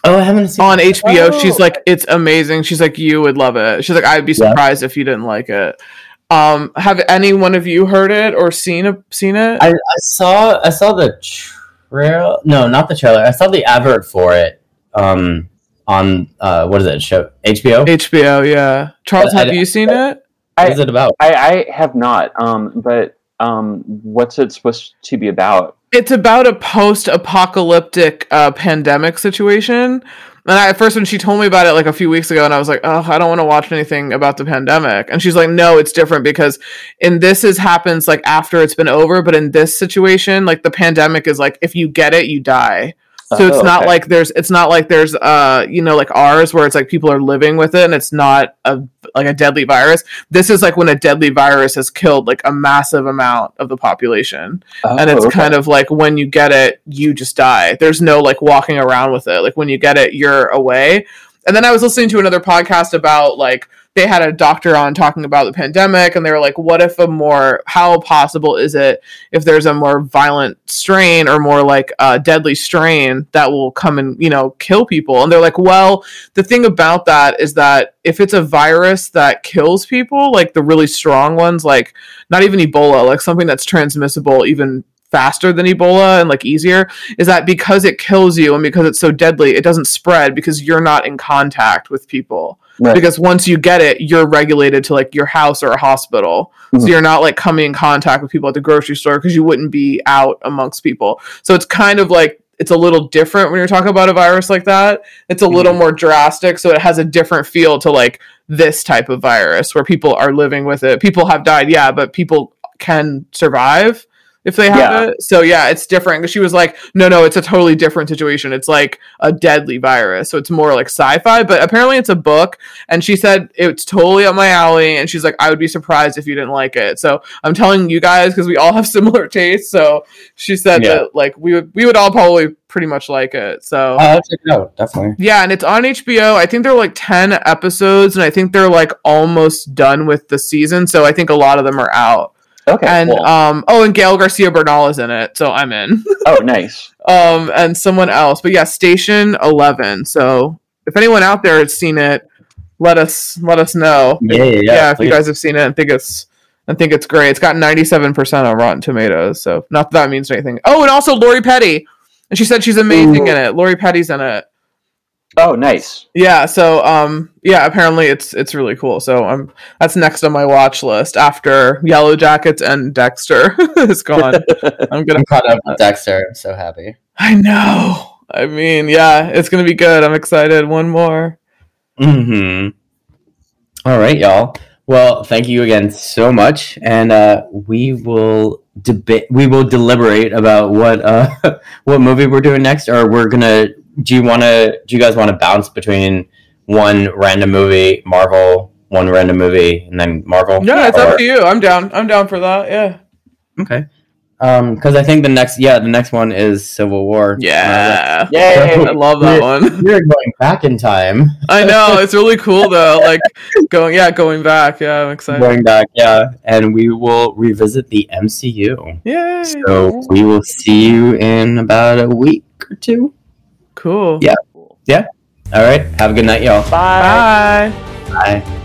Oh, I haven't seen on HBO. Oh. She's like, it's amazing. She's like, you would love it. She's like, I'd be Yeah. surprised if you didn't like it. Um, have any one of you heard it or seen it? Seen it? I, I saw I saw the trailer. No, not the trailer. I saw the advert for it. Um, on uh, what is it? Show HBO. HBO, yeah. Charles, I- have you seen it? what is it about? I, I have not. Um, but um, what's it supposed to be about? it's about a post-apocalyptic uh, pandemic situation. And I, at first, when she told me about it like a few weeks ago, and I was like, "Oh, I don't want to watch anything about the pandemic," and she's like, "No, it's different because in this is happens like after it's been over, but in this situation, like the pandemic is like if you get it, you die." So it's Oh, not okay. like there's it's not like there's uh you know like ours where it's like people are living with it and it's not a like a deadly virus. This is like when a deadly virus has killed like a massive amount of the population and it's Oh, okay. kind of like when you get it you just die there's no like walking around with it like when you get it you're away and then i was listening to another podcast about like they had a doctor on talking about the pandemic and they were like what if a more how possible is it if there's a more violent strain or more like uh, deadly strain that will come and you know kill people? And they're like well the thing about that is that if it's a virus that kills people like the really strong ones like not even ebola like something that's transmissible even faster than ebola and like easier is that because it kills you and because it's so deadly it doesn't spread because you're not in contact with people Right. because once you get it you're regulated to like your house or a hospital. So Mhm. you're not like coming in contact with people at the grocery store because you wouldn't be out amongst people. So it's kind of like it's a little different when you're talking about a virus like that. It's a little more drastic so it has a different feel to like this type of virus where people are living with it. People have died yeah but people can survive if they have Yeah. it. So yeah, it's different. She was like, no, no, it's a totally different situation. It's like a deadly virus, so it's more like sci-fi. But apparently, it's a book, and she said it's totally up my alley. And she's like, I would be surprised if you didn't like it. So I'm telling you guys because we all have similar tastes. So she said Yeah. that like we would we would all probably pretty much like it. So oh, I'll check it out. Definitely. yeah, and it's on HBO. I think they're like 10 episodes, and I think they're like almost done with the season. So I think a lot of them are out. Okay. and cool. um oh, and Gael Garcia Bernal is in it, so I'm in. oh, nice. um and someone else. But yeah, Station 11. So if anyone out there has seen it, let us let us know. Yeah, yeah, yeah. if you guys have seen it and think it's and think it's great. It's got 97% on Rotten Tomatoes, so not that that means anything. Oh, and also Lori Petty. And she said she's amazing Ooh. in it. Lori Petty's in it. Oh, nice. Yeah, so um yeah, apparently it's it's really cool. So um that's next on my watch list after Yellowjackets and Dexter is gone. I'm gonna I'm caught up with Dexter. I'm so happy. I know. I mean, yeah, it's gonna be good. I'm excited. One more. hmm All right, y'all. Well, thank you again so much, and uh, we will debate. We will deliberate about what uh, what movie we're doing next, or we're gonna. Do you want to? Do you guys want to bounce between one random movie, Marvel, one random movie, and then Marvel? Yeah, it's Or- up to you. I'm down. I'm down for that. Yeah. Okay. Um, because I think the next, yeah, the next one is Civil War. Yeah. Yay. I love that one. We're going back in time. I know. It's really cool though. Like going yeah, going back. Yeah, I'm excited. Going back, yeah, and we will revisit the MCU. Yay. So we will see you in about a week or two. Cool. Yeah. Yeah. All right. Have a good night, y'all. Bye. Bye. Bye.